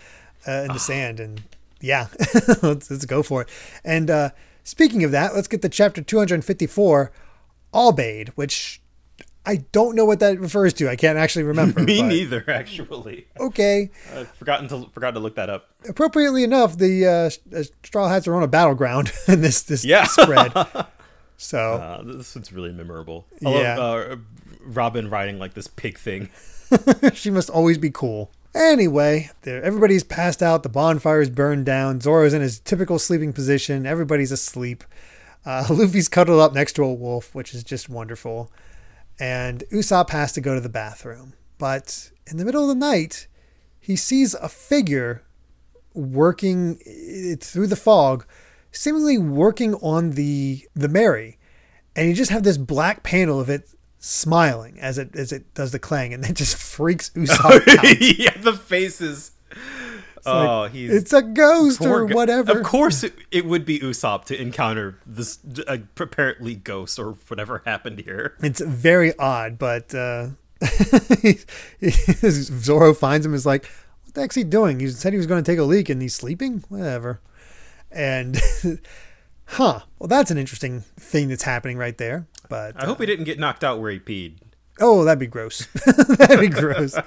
uh, in the sand, and yeah, <laughs> let's, let's go for it. And uh, speaking of that, let's get to chapter two hundred and fifty-four, Albade, which. I don't know what that refers to. I can't actually remember. <laughs> me but- neither actually Okay. i've forgotten to forgot to look that up appropriately enough, the uh, uh, Straw Hats are on a battleground in this this Yeah. spread. So uh, this one's really memorable i love Yeah. uh, robin riding like this pig thing <laughs> <laughs> she must always be cool. Anyway, everybody's passed out. The bonfire's burned down. Zoro's in his typical sleeping position. Everybody's asleep. Uh, <laughs> Luffy's cuddled up next to a wolf, which is just wonderful. And Usopp has to go to the bathroom. But in the middle of the night, he sees a figure working eh, through the fog seemingly working on the the Merry, and you just have this black panel of it smiling as it as it does the clang, and then just freaks <laughs> Usopp out. yeah, the faces. oh, he's It's a ghost or gu- whatever. Of course, it, it would be Usopp to encounter this uh, apparently ghost or whatever happened here. It's very odd, but uh, <laughs> Zoro finds him. Is like, what the heck's he doing? He said he was going to take a leak, and he's sleeping. Whatever. And <laughs> huh? Well, that's an interesting thing that's happening right there. But I hope he uh, didn't get knocked out where he peed. Oh, that'd be gross. <laughs> that'd be gross. <laughs>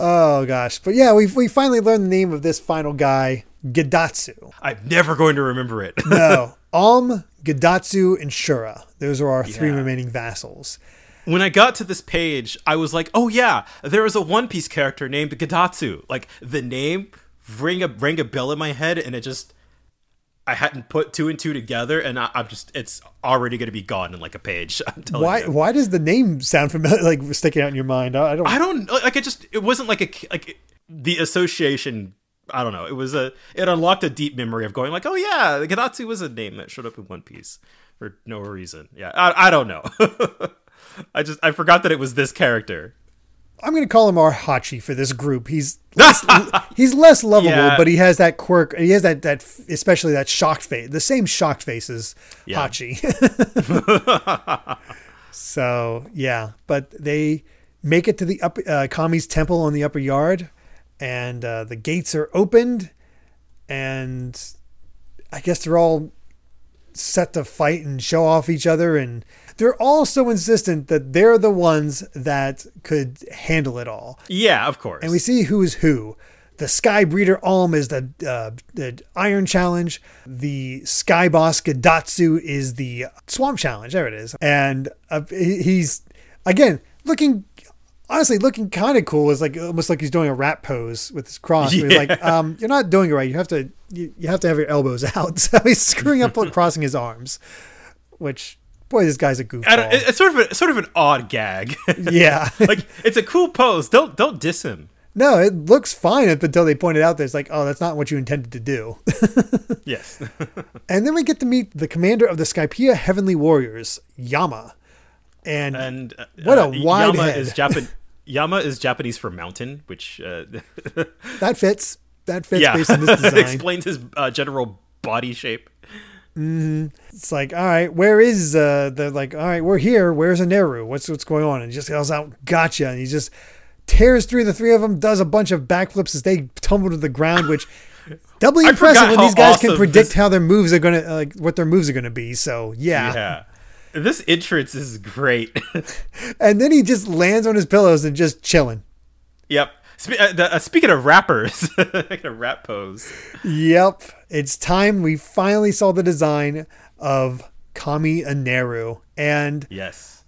Oh gosh, but yeah, we we finally learned the name of this final guy, Gedatsu. I'm never going to remember it. No, <laughs> Alm, Gedatsu, and Shura. Those are our three remaining vassals. when I got to this page, I was like, "Oh yeah, there is a One Piece character named Gedatsu." Like the name rang a rang a bell in my head, and it just I hadn't put two and two together, and I, I'm just it's already going to be gone in like a page. <laughs> I'm telling Why you. why does the name sound familiar? <laughs> Like sticking out in your mind? I I don't. I don't like. It just it wasn't like a like the association. I don't know. It was a it unlocked a deep memory of going like, oh yeah, Gedatsu was a name that showed up in One Piece for no reason. Yeah, I I don't know. <laughs> I just I forgot that it was this character. I'm gonna call him our Hachi for this group. He's <laughs> less, he's less lovable, Yeah. but he has that quirk. He has that that especially that shocked face, the same shocked face as Yeah. Hachi. <laughs> so yeah, but they make it to the up uh, Kami's temple on the upper yard, and uh, the gates are opened, and I guess they're all set to fight and show off each other and they're all so insistent that they're the ones that could handle it all. Yeah, of course. and we see who's who. The sky breeder alm is the uh, the iron challenge. The sky boss gedatsu is the swamp challenge. There it is. And uh, he's again looking honestly looking kind of cool is like almost like he's doing a rap pose with his cross. Yeah. like um you're not doing it right. You have to you, you have to have your elbows <laughs> out. So he's screwing up <laughs> crossing his arms which boy this guy's a goofball it- it's sort of a, sort of an odd gag. <laughs> yeah like it's a cool pose. Don't don't diss him. no it looks fine until they pointed out that it's like oh that's not what you intended to do <laughs> Yes. <laughs> And then we get to meet the commander of the Skypiea Heavenly Warriors, Yama. And, and uh, What a uh, wide Yama head. is Japan. Yama is Japanese for mountain, which uh, that fits. That fits yeah based on this design. explains his uh, general body shape. It's like, all right, where is uh they're like, all right, we're here. Where's Eneru? What's what's going on? And he just yells out, gotcha. And he just tears through the three of them, does a bunch of backflips as they tumble to the ground, which <laughs> doubly I impressive when these guys can predict this- how their moves are gonna like what their moves are gonna be. So yeah. Yeah. This entrance is great. <laughs> And then he just lands on his pillows and just chilling. yep. Spe- uh, the, uh, speaking of rappers, <laughs> like a rap pose. Yep, it's time. We finally saw the design of Kami Eneru, and Yes.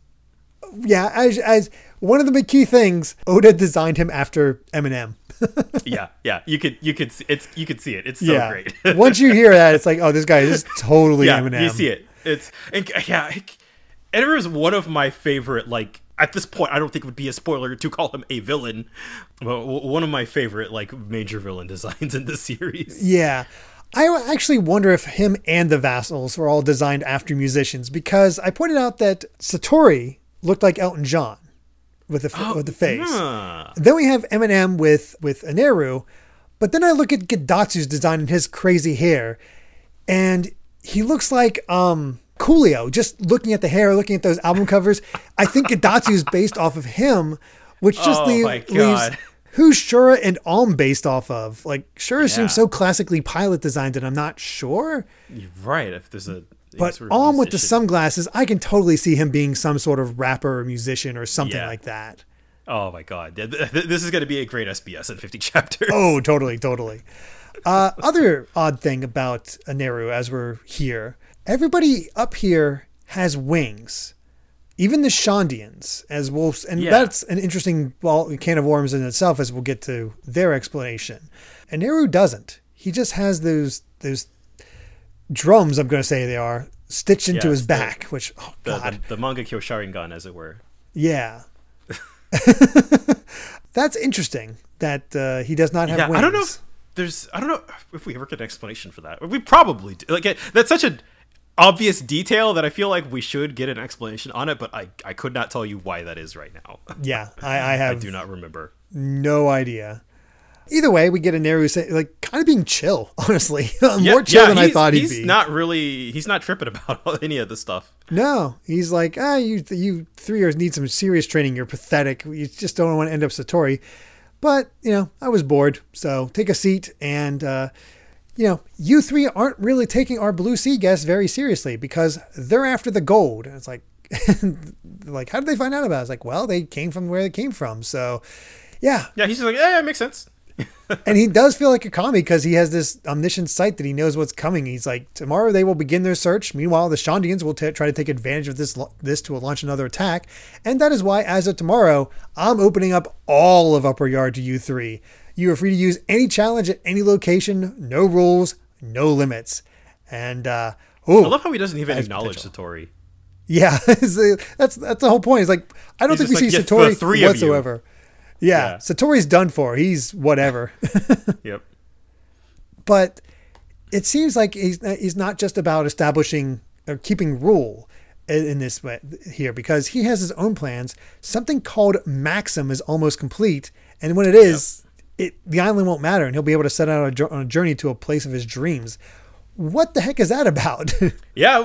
yeah, as as one of the big key things, Oda designed him after Eminem. <laughs> Yeah. Yeah. You could you could see, it's you could see it. It's so yeah, great. <laughs> once you hear that, it's like, oh, this guy is totally yeah, Eminem. you see it. It's and, yeah. Eder is one of my favorite. Like at this point, I don't think it would be a spoiler to call him a villain, but one of my favorite like major villain <laughs> designs in the series. Yeah. I actually wonder if him and the vassals were all designed after musicians because I pointed out that Satori looked like Elton John with the f with the face. Huh. Then we have Eminem with with Eneru, but then I look at Gedatsu's design and his crazy hair, and he looks like um Coolio. Just looking at the hair, looking at those album covers, I think <laughs> Gedatsu is based off of him, which just Oh leave- leaves God. Who's Shura and Alm based off of. Like Shura Yeah. seems so classically pilot designed, and I'm not sure. You're right. If there's a But sort of Alm with the sunglasses, I can totally see him being some sort of rapper or musician or something Yeah. like that. Oh my god, Th- th- this is going to be a great SBS in 50 <laughs> chapters. Oh, totally, totally. Uh, other odd thing about Eneru as we're here, everybody up here has wings. Even the Shandians, as we'll, and Yeah. that's an interesting can of worms in itself, as we'll get to their explanation. Eneru doesn't. He just has those those drums. I'm going to say they are stitched into his the- back, which oh the, god, the, the manga Kyo Sharingan, as it were. yeah. <laughs> That's interesting that uh, he does not have Yeah, wings. I don't know. If, there's I don't know if we ever get an explanation for that. We probably do. Like that's such an obvious detail that I feel like we should get an explanation on it, but I I could not tell you why that is right now. <laughs> Yeah, I, I I have do not remember. no idea. Either way, we get Eneru say like kind of being chill, <laughs> honestly, <laughs> more Yeah, chill yeah, than I he's- thought he'd he's be. not really he's not tripping about any of this stuff. No, he's like, ah, you you three years need some serious training. You're pathetic. You just don't want to end up Satori. But you know, I was bored, so take a seat. And uh, you know, you three aren't really taking our Blue Sea guests very seriously because they're after the gold. And it's like, <laughs> like, how did they find out about? it? It's like, well, they came from where they came from. So, yeah, Yeah, he's just like, yeah, it makes sense. <laughs> and he does feel like a Kami because he has this omniscient sight that he knows what's coming. He's like, tomorrow they will begin their search. Meanwhile, the Shandians will t- try to take advantage of this this to launch another attack, and that is why, as of tomorrow, I'm opening up all of Upper Yard to you three. You are free to use any challenge at any location, no rules, no limits, and uh, I oh, love how he doesn't even acknowledge potential. Satori. yeah, <laughs> that's that's the whole point. It's like I don't He's think we just see "Yeah, Satori three whatsoever. Yeah, Yeah. Satori's done for. He's whatever. <laughs> Yep. but it seems like he's he's not just about establishing or keeping rule in in this way here because he has his own plans. Something called Maxim is almost complete, and when it is, it the island won't matter, and he'll be able to set out on a, jour- on a journey to a place of his dreams. What the heck is that about? <laughs> Yeah,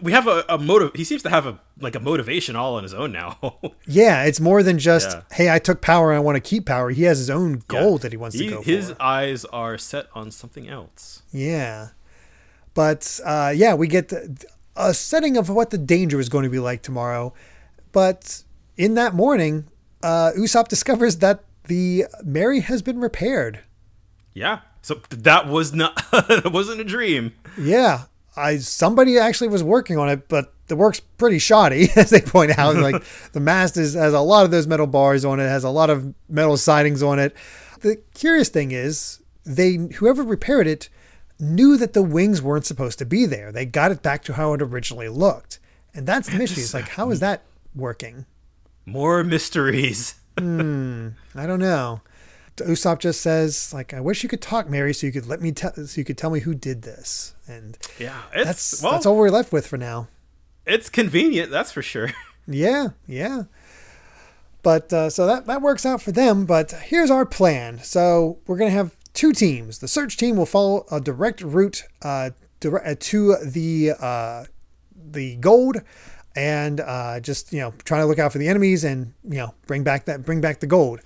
we have a, a motive. He seems to have a like a motivation all on his own now. <laughs> yeah, it's more than just Yeah. hey, I took power and I want to keep power. He has his own goal Yeah. that he wants He- to go His for. eyes are set on something else. Yeah. But uh, yeah, we get the, a setting of what the danger is going to be like tomorrow. But in that morning, uh, Usopp <laughs> discovers that the Merry has been repaired. Yeah. So that was not <laughs> that wasn't a dream. Yeah, I somebody actually was working on it, but the work's pretty shoddy, <laughs> as they point out. <laughs> Like the mast is, has a lot of those metal bars on it, has a lot of metal sidings on it. The curious thing is, they whoever repaired it knew that the wings weren't supposed to be there. They got it back to how it originally looked, and that's the mystery. It's like, how is that working? More mysteries. I don't know. Usopp just says, like, I wish you could talk, Merry, so you could let me tell, so you could tell me who did this. And Yeah, it's that's well, that's all we're left with for now. it's convenient, that's for sure. <laughs> Yeah, yeah. But uh, so that that works out for them. But here's our plan. So we're gonna have two teams. The search team will follow a direct route uh, dire- uh, to the uh, the gold, and uh, just you know try to look out for the enemies and you know bring back that bring back the gold.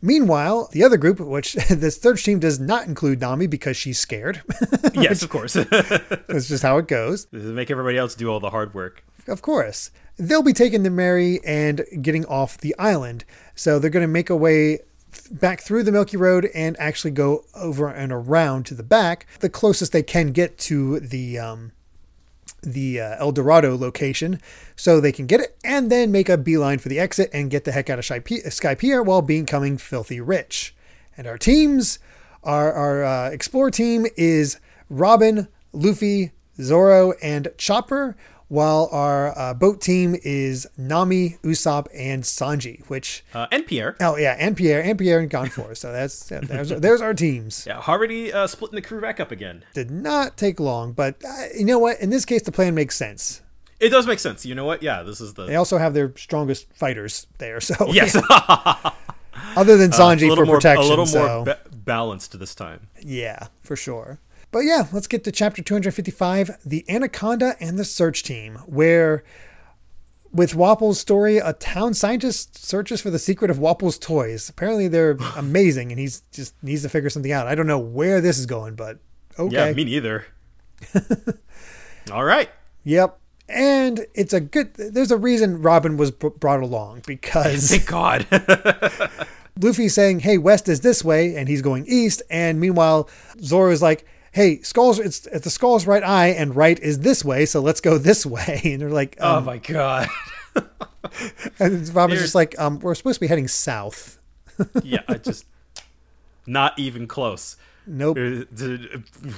Meanwhile, the other group, which <laughs> this search team does not include Nami because she's scared. <laughs> yes, of course. <laughs> That's just how it goes. Make everybody else do all the hard work. Of course. They'll be taking the Merry and getting off the island. So they're going to make a way back through the Milky Road and actually go over and around to the back, the closest they can get to the um, the uh, El Dorado location, so they can get it and then make a beeline for the exit and get the heck out of Skypiea while becoming filthy rich. And our teams, our our uh, Explore team is Robin, Luffy, Zoro, and Chopper, while our uh, boat team is Nami, Usopp, and Sanji. Which Uh, and Pierre. oh yeah, and Pierre, and Pierre, and Gan Fall. So that's yeah, there's there's our teams. <laughs> Yeah, already uh, splitting the crew back up again. Did not take long, but uh, you know what? In this case, the plan makes sense. It does make sense. You know what? Yeah, this is the They also have their strongest fighters there. So <laughs> yes. other than <laughs> Sanji little for more, protection. a little so more ba- balanced this time. yeah, for sure. But yeah, let's get to chapter 255, the Anaconda and the search team, where with Wapol's story, a town scientist searches for the secret of Wapol's toys. Apparently they're <sighs> amazing and he's just needs to figure something out. I don't know where this is going, but okay. Yeah, me neither. <laughs> all right. Yep. And it's a good there's a reason Robin was br- brought along because <laughs> Thank God. <laughs> Luffy's saying, "Hey, west is this way," and he's going east. And meanwhile, Zoro's like, "Hey, Skull's it's, it's the Skull's right eye, and right is this way, so let's go this <laughs> way." And they're like, oh um, my God. <laughs> and Robin's They're- just like, um, "We're supposed to be heading south." <laughs> yeah, I just not even close. Nope.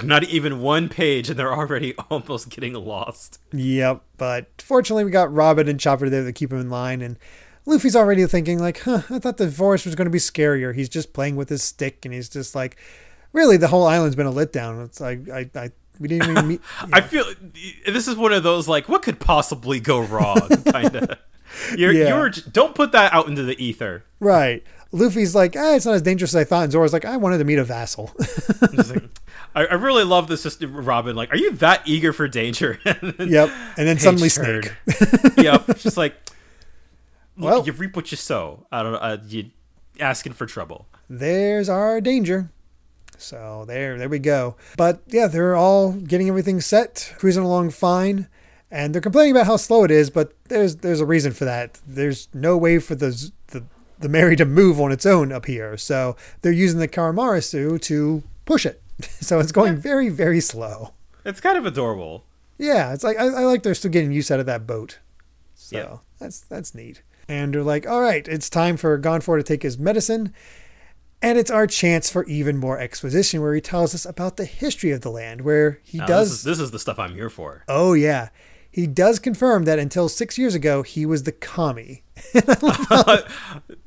Not even one page, and they're already almost getting lost. Yep. But fortunately, we got Robin and Chopper there to keep him in line, and Luffy's already thinking like, "Huh, I thought the forest was going to be scarier." He's just playing with his stick, and he's just like, really the whole island's been a letdown. It's like I, I we didn't even meet. <laughs> I feel this is one of those like what could possibly go wrong <laughs> kind of. You're Yeah. you're don't put that out into the ether. right. Luffy's like, ah, it's not as dangerous as I thought. And Zoro's like, I wanted to meet a vassal. <laughs> Like- I, I really love this. Just Robin, like, are you that eager for danger? And then- yep. And then suddenly turd. Snake. yep. Just like, Well- well, you reap what you sow. I don't know. Uh, you asking for trouble. there's our danger. So there, there we go. But yeah, they're all getting everything set, cruising along fine, and they're complaining about how slow it is. But there's there's a reason for that. There's no way for the the the Merry to move on its own up here, so they're using the Karamarisu to push it. <laughs> So it's going very very slow. It's kind of adorable. Yeah, it's like I, I like they're still getting use out of that boat. So Yeah. that's that's neat. And they're like, all right, it's time for Gan Fall to take his medicine. And it's our chance for even more exposition where he tells us about the history of the land, where he Now, does This is, this is the stuff I'm here for. Oh yeah. He does confirm that until six years ago he was the kami. <laughs>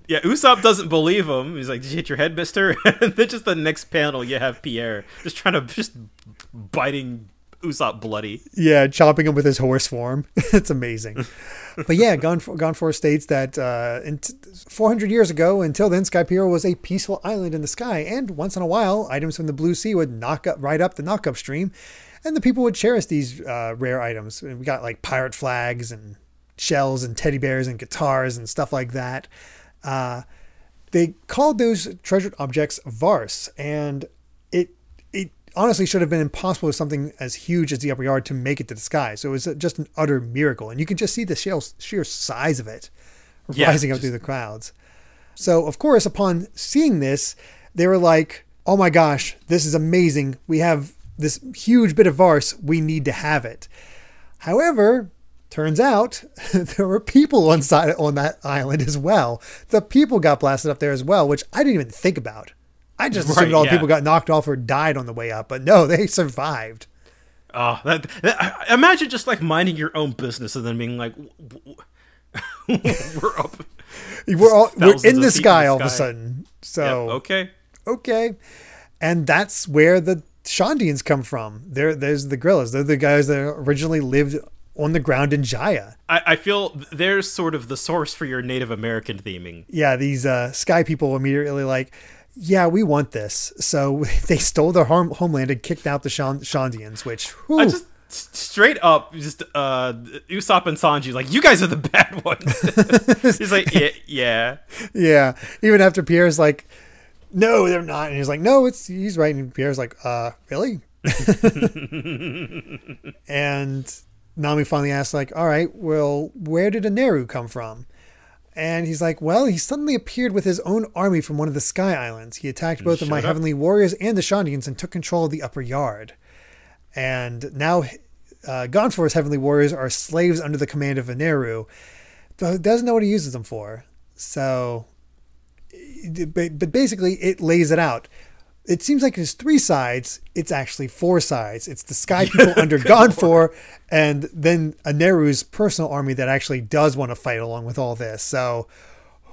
Yeah, Usopp doesn't believe him. He's like, "Did you hit your head, Mister?" <laughs> and then just the next panel, you have Pierre just trying to just biting Usopp bloody. Yeah, chopping him with his horse form. <laughs> it's amazing. <laughs> but yeah, Gan Fall, Gonfor states that uh, in t- 400 years ago, until then, Skypiea was a peaceful island in the sky, and once in a while, items from the Blue Sea would knock up right up the knock up stream, and the people would cherish these uh, rare items. And we got like pirate flags and shells and teddy bears and guitars and stuff like that. Uh, they called those treasured objects Vars, and honestly should have been impossible with something as huge as the upper yard to make it to the sky. So it was just an utter miracle, and you can just see the sheer, sheer size of it Yeah, rising up just- through the clouds. So of course, upon seeing this, they were like, "Oh my gosh, this is amazing! We have this huge bit of Vars. We need to have it." However, turns out <laughs> there were people on side on that island as well. The people got blasted up there as well, which I didn't even think about. I just assumed Right, all the yeah. people got knocked off or died on the way up, but no, <laughs> they survived. Oh, that, that- imagine just like minding your own business and then being like, <laughs> "We're up." <laughs> We're all we're in the in sky the all of a sudden. So Yeah, okay. okay. And that's where the Shandians come from. There, there's the guerrillas. They're the guys that originally lived on the ground in Jaya. I, I feel there's sort of the source for your Native American theming. Yeah, these uh, sky people immediately like, yeah, we want this. So <laughs> they stole their home, homeland and kicked out the Shand- Shandians, which whew, I just straight up just uh Usopp and Sanji like you guys are the <laughs> bad ones. <laughs> He's like yeah, yeah. yeah. Even after Pierre's like, no, they're not, and he's like, no, it's he's right, and Pierre's like, uh, really? and Nami finally asks, like, all right, well, where did Eneru come from? And he's like, well, he suddenly appeared with his own army from one of the Sky Islands. He attacked both of my up. heavenly warriors and the Shandians and took control of the upper yard. And now uh, Gan Fall's heavenly warriors are slaves under the command of Eneru, but doesn't know what he uses them for. So, but, but basically, it lays it out. It seems like there's three sides. It's actually four sides. It's the Sky <laughs> People under Gan Fall, and then Eneru's personal army that actually does want to fight along with all this. So,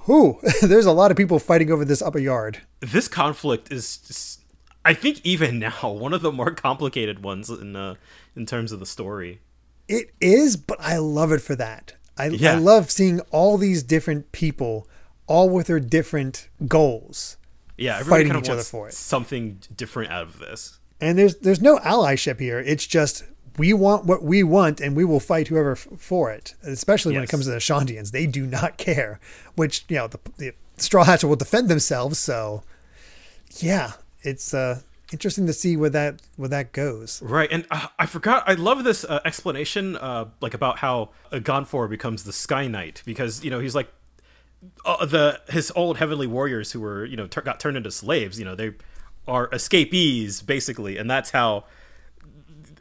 whew, <laughs> there's a lot of people fighting over this upper yard. This conflict is just, I think even <laughs> now one of the more complicated ones in uh, in terms of the story. It is, but I love it for that. I, I love seeing all these different people, all with their different goals. Yeah, everybody Fighting kind of each other for it. something different out of this. And there's there's no allyship here. It's just we want what we want, and we will fight whoever f- for it. Especially when it comes to the Shandians, they do not <laughs> care. Which you know the, the Straw Hats will defend themselves. So yeah, it's uh, interesting to see where that where that goes. Right, and uh, I forgot. I love this uh, explanation, uh, like about how Gan Fall becomes the Sky Knight because you know he's like uh, the his old heavenly warriors who were you know tur got turned into slaves. You know they are escapees basically, and that's how.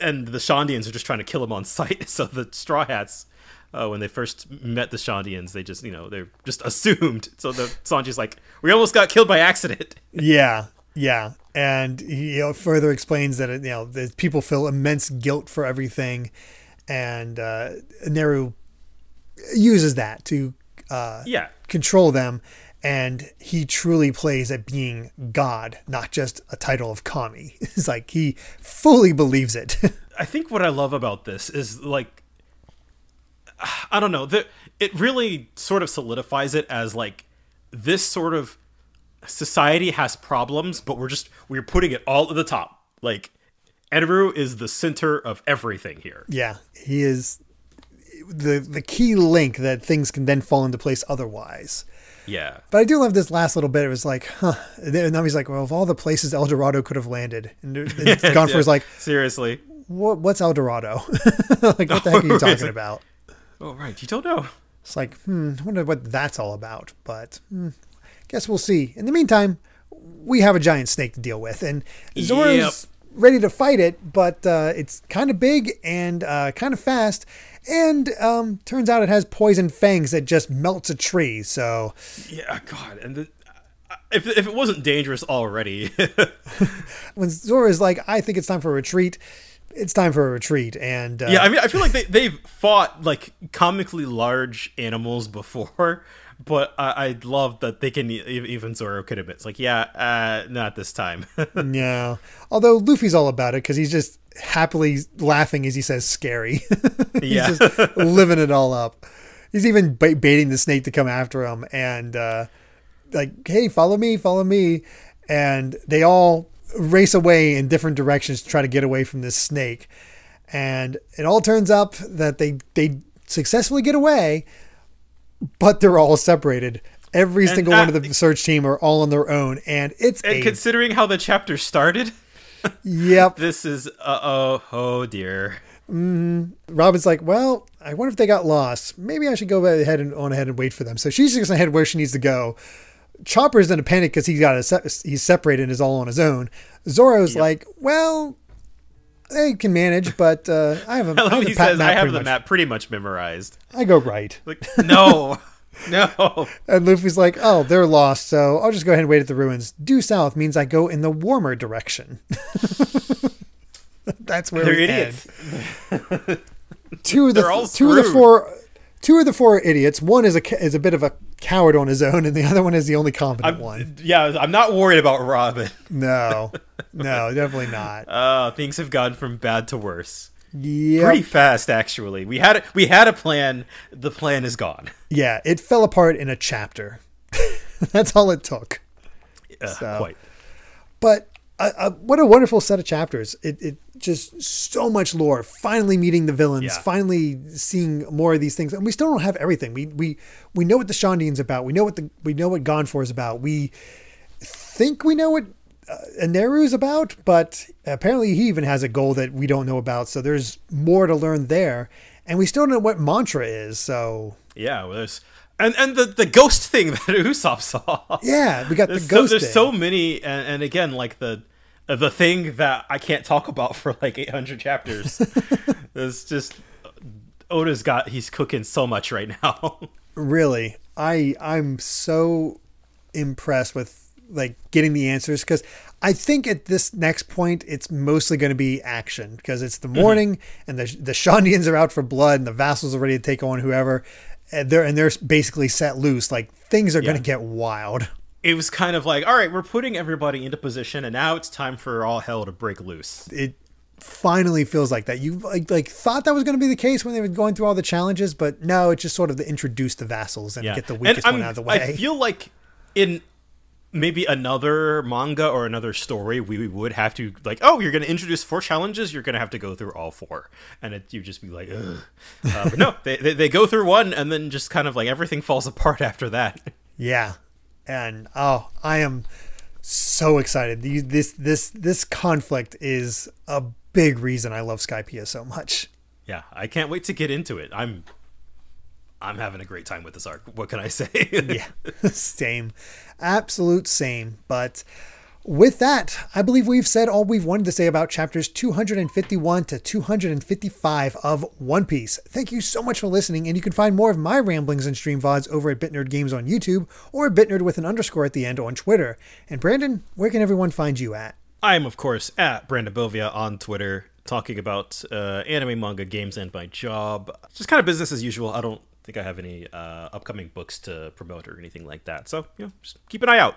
And the Shandians are just trying to kill him on <laughs> sight. So the Straw Hats, uh, when they first met the Shandians, they just you know they're just assumed. So the Sanji's like, we almost got killed by accident. <laughs> Yeah, yeah, and he you know, further explains that you know the people feel immense guilt for everything, and uh, Neru uses that to uh, Yeah, control them. and he truly plays at being God, not just a title of Kami. <laughs> It's like he fully believes it. <laughs> I think what I love about this is like I don't know, that it really sort of solidifies it as like this sort of society has problems, but we're just we're putting it all at the top. Like Eneru is the center of everything here. yeah, he is the the key link that things can then fall into place otherwise. Yeah. But I do love this last little bit. It was like, huh. And then now he's like, well, of all the places El Dorado could have landed, and <laughs> Gan Fall's like, Seriously. what, what's El Dorado? <laughs> like, what the heck are you <laughs> talking about? Oh right, you don't know. It's like, hmm, I wonder what that's all about. But hmm, guess we'll see. In the meantime, we have a giant snake to deal with, and Zoro's Yep. Ready to fight it, but uh, it's kind of big and uh, kind of fast. And um, turns out it has poison fangs that just melts a tree. So Yeah, God, and the, if if it wasn't dangerous already, <laughs> when Zoro's like, I think it's time for a retreat, it's time for a retreat. And uh, yeah, I mean, I feel like they they've fought like comically large animals before, but I, I love that they can even Zoro could admit it's like, yeah, uh, not this time. <laughs> yeah, Although Luffy's all about it because he's just happily laughing as he says scary. <laughs> he's Yeah. just living it all up. He's even ba- baiting the snake to come after him and uh, like, hey, follow me, follow me. And they all race away in different directions to try to get away from this snake. And it all turns up that they they successfully get away, but they're all separated. Every And, single uh, one of the search team are all on their own, and it's and a considering how the chapter started, yep. <laughs> this is uh oh oh dear. Robin's like, well, I wonder if they got lost. Maybe I should go ahead and on ahead and wait for them. So she's just gonna head where she needs to go. Chopper's in a panic because he's got a se- he's separated and is all on his own. Zoro's like, well, they can manage, but uh, I have a, <laughs> I I have he says, "I map have pretty the much- map pretty much memorized." I go right, Like, no, <laughs> no. and Luffy's like, oh, they're lost, so I'll just go ahead and wait at the ruins. Due south means I go in the warmer direction. <laughs> That's where They're we idiots. end. Two of the They're all two of the four. Two of the four are idiots. One is a is a bit of a coward on his own, and the other one is the only competent I'm, one. yeah, I'm not worried about Robin. No, <laughs> no, definitely not. Uh, things have gone from bad to worse. Yeah, Pretty fast, actually. We had we had a plan. The plan is gone. yeah. It fell apart in a chapter. <laughs> That's all it took. Uh, So- Quite. But uh, uh, what a wonderful set of chapters! It, it just so much lore. Finally meeting the villains. Yeah. Finally seeing more of these things, and we still don't have everything. We we we know what the Shandian's about. We know what the we know what Gan Fall is about. We think we know what uh, Eneru is about, but apparently he even has a goal that we don't know about. So there's more to learn there, and we still don't know what mantra is. So Yeah, well, there's and and the the ghost thing <laughs> that Usopp saw. yeah, we got the There's, so, ghost. there's thing. so many, and, and again, like the the thing that I can't talk about <laughs> for like 800 chapters. <laughs> it's just Oda's got he's cooking so much right now. really i i'm so impressed with like getting the answers because i think at this next point it's mostly going to be action because it's the mm-hmm. morning and the the Shandians are out for blood and the vassals are ready to take on whoever and they're and they're basically set loose. Like things are going to get wild. It was kind of like, all right, we're putting everybody into position, and now it's time for all hell to break loose. it finally feels like that. You like like thought that was going to be the case when they were going through all the challenges but no it just sort of to introduce the vassals and Yeah, get the weakest one out of the way. I feel like in maybe another manga or another story, we would have to like, oh, you're going to introduce four challenges, you're going to have to go through all four, and it you just be like, Ugh. Uh, but no, they, they they go through one, and then just kind of like everything falls apart after that. Yeah, and oh, I am so excited. This this this conflict is a big reason I love Skypiea so much. Yeah, I can't wait to get into it. I'm I'm having a great time with this arc. What can I say? <laughs> Yeah, <laughs> same, absolute same. But with that, I believe we've said all we've wanted to say about chapters 251 to 255 of One Piece. Thank you so much for listening, and you can find more of my ramblings and stream VODs over at BitNerd Games on YouTube or BitNerd with an underscore at the end on Twitter. And Brandon, where can everyone find you at? I am, of course, at Brandon Bovia on Twitter, talking about uh, anime, manga, games, and my job. Just kind of business as usual. I don't think I have any uh, upcoming books to promote or anything like that. So, you know, just keep an eye out.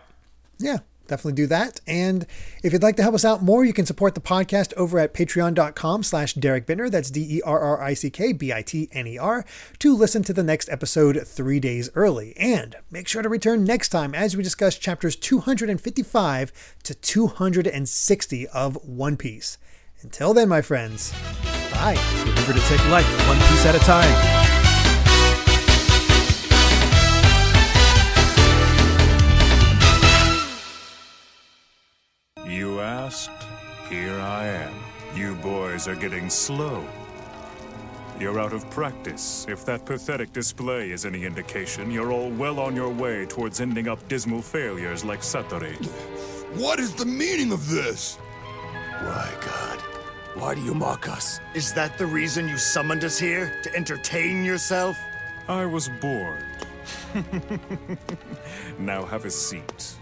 Yeah, definitely do that. And if you'd like to help us out more, you can support the podcast over at patreon.com slash Derrick Bitner. That's D-E-R-R-I-C-K-B-I-T-N-E-R to listen to the next episode three days early. And make sure to return next time as we discuss chapters 255 to 260 of One Piece. Until then, my friends, bye. Remember to take life one piece at a time. You asked, here I am. You boys are getting slow. You're out of practice. If that pathetic display is any indication, you're all well on your way towards ending up dismal failures like Satori. What is the meaning of this? Why, God. Why do you mock us? Is that the reason you summoned us here? To entertain yourself? I was bored. <laughs> now have a seat.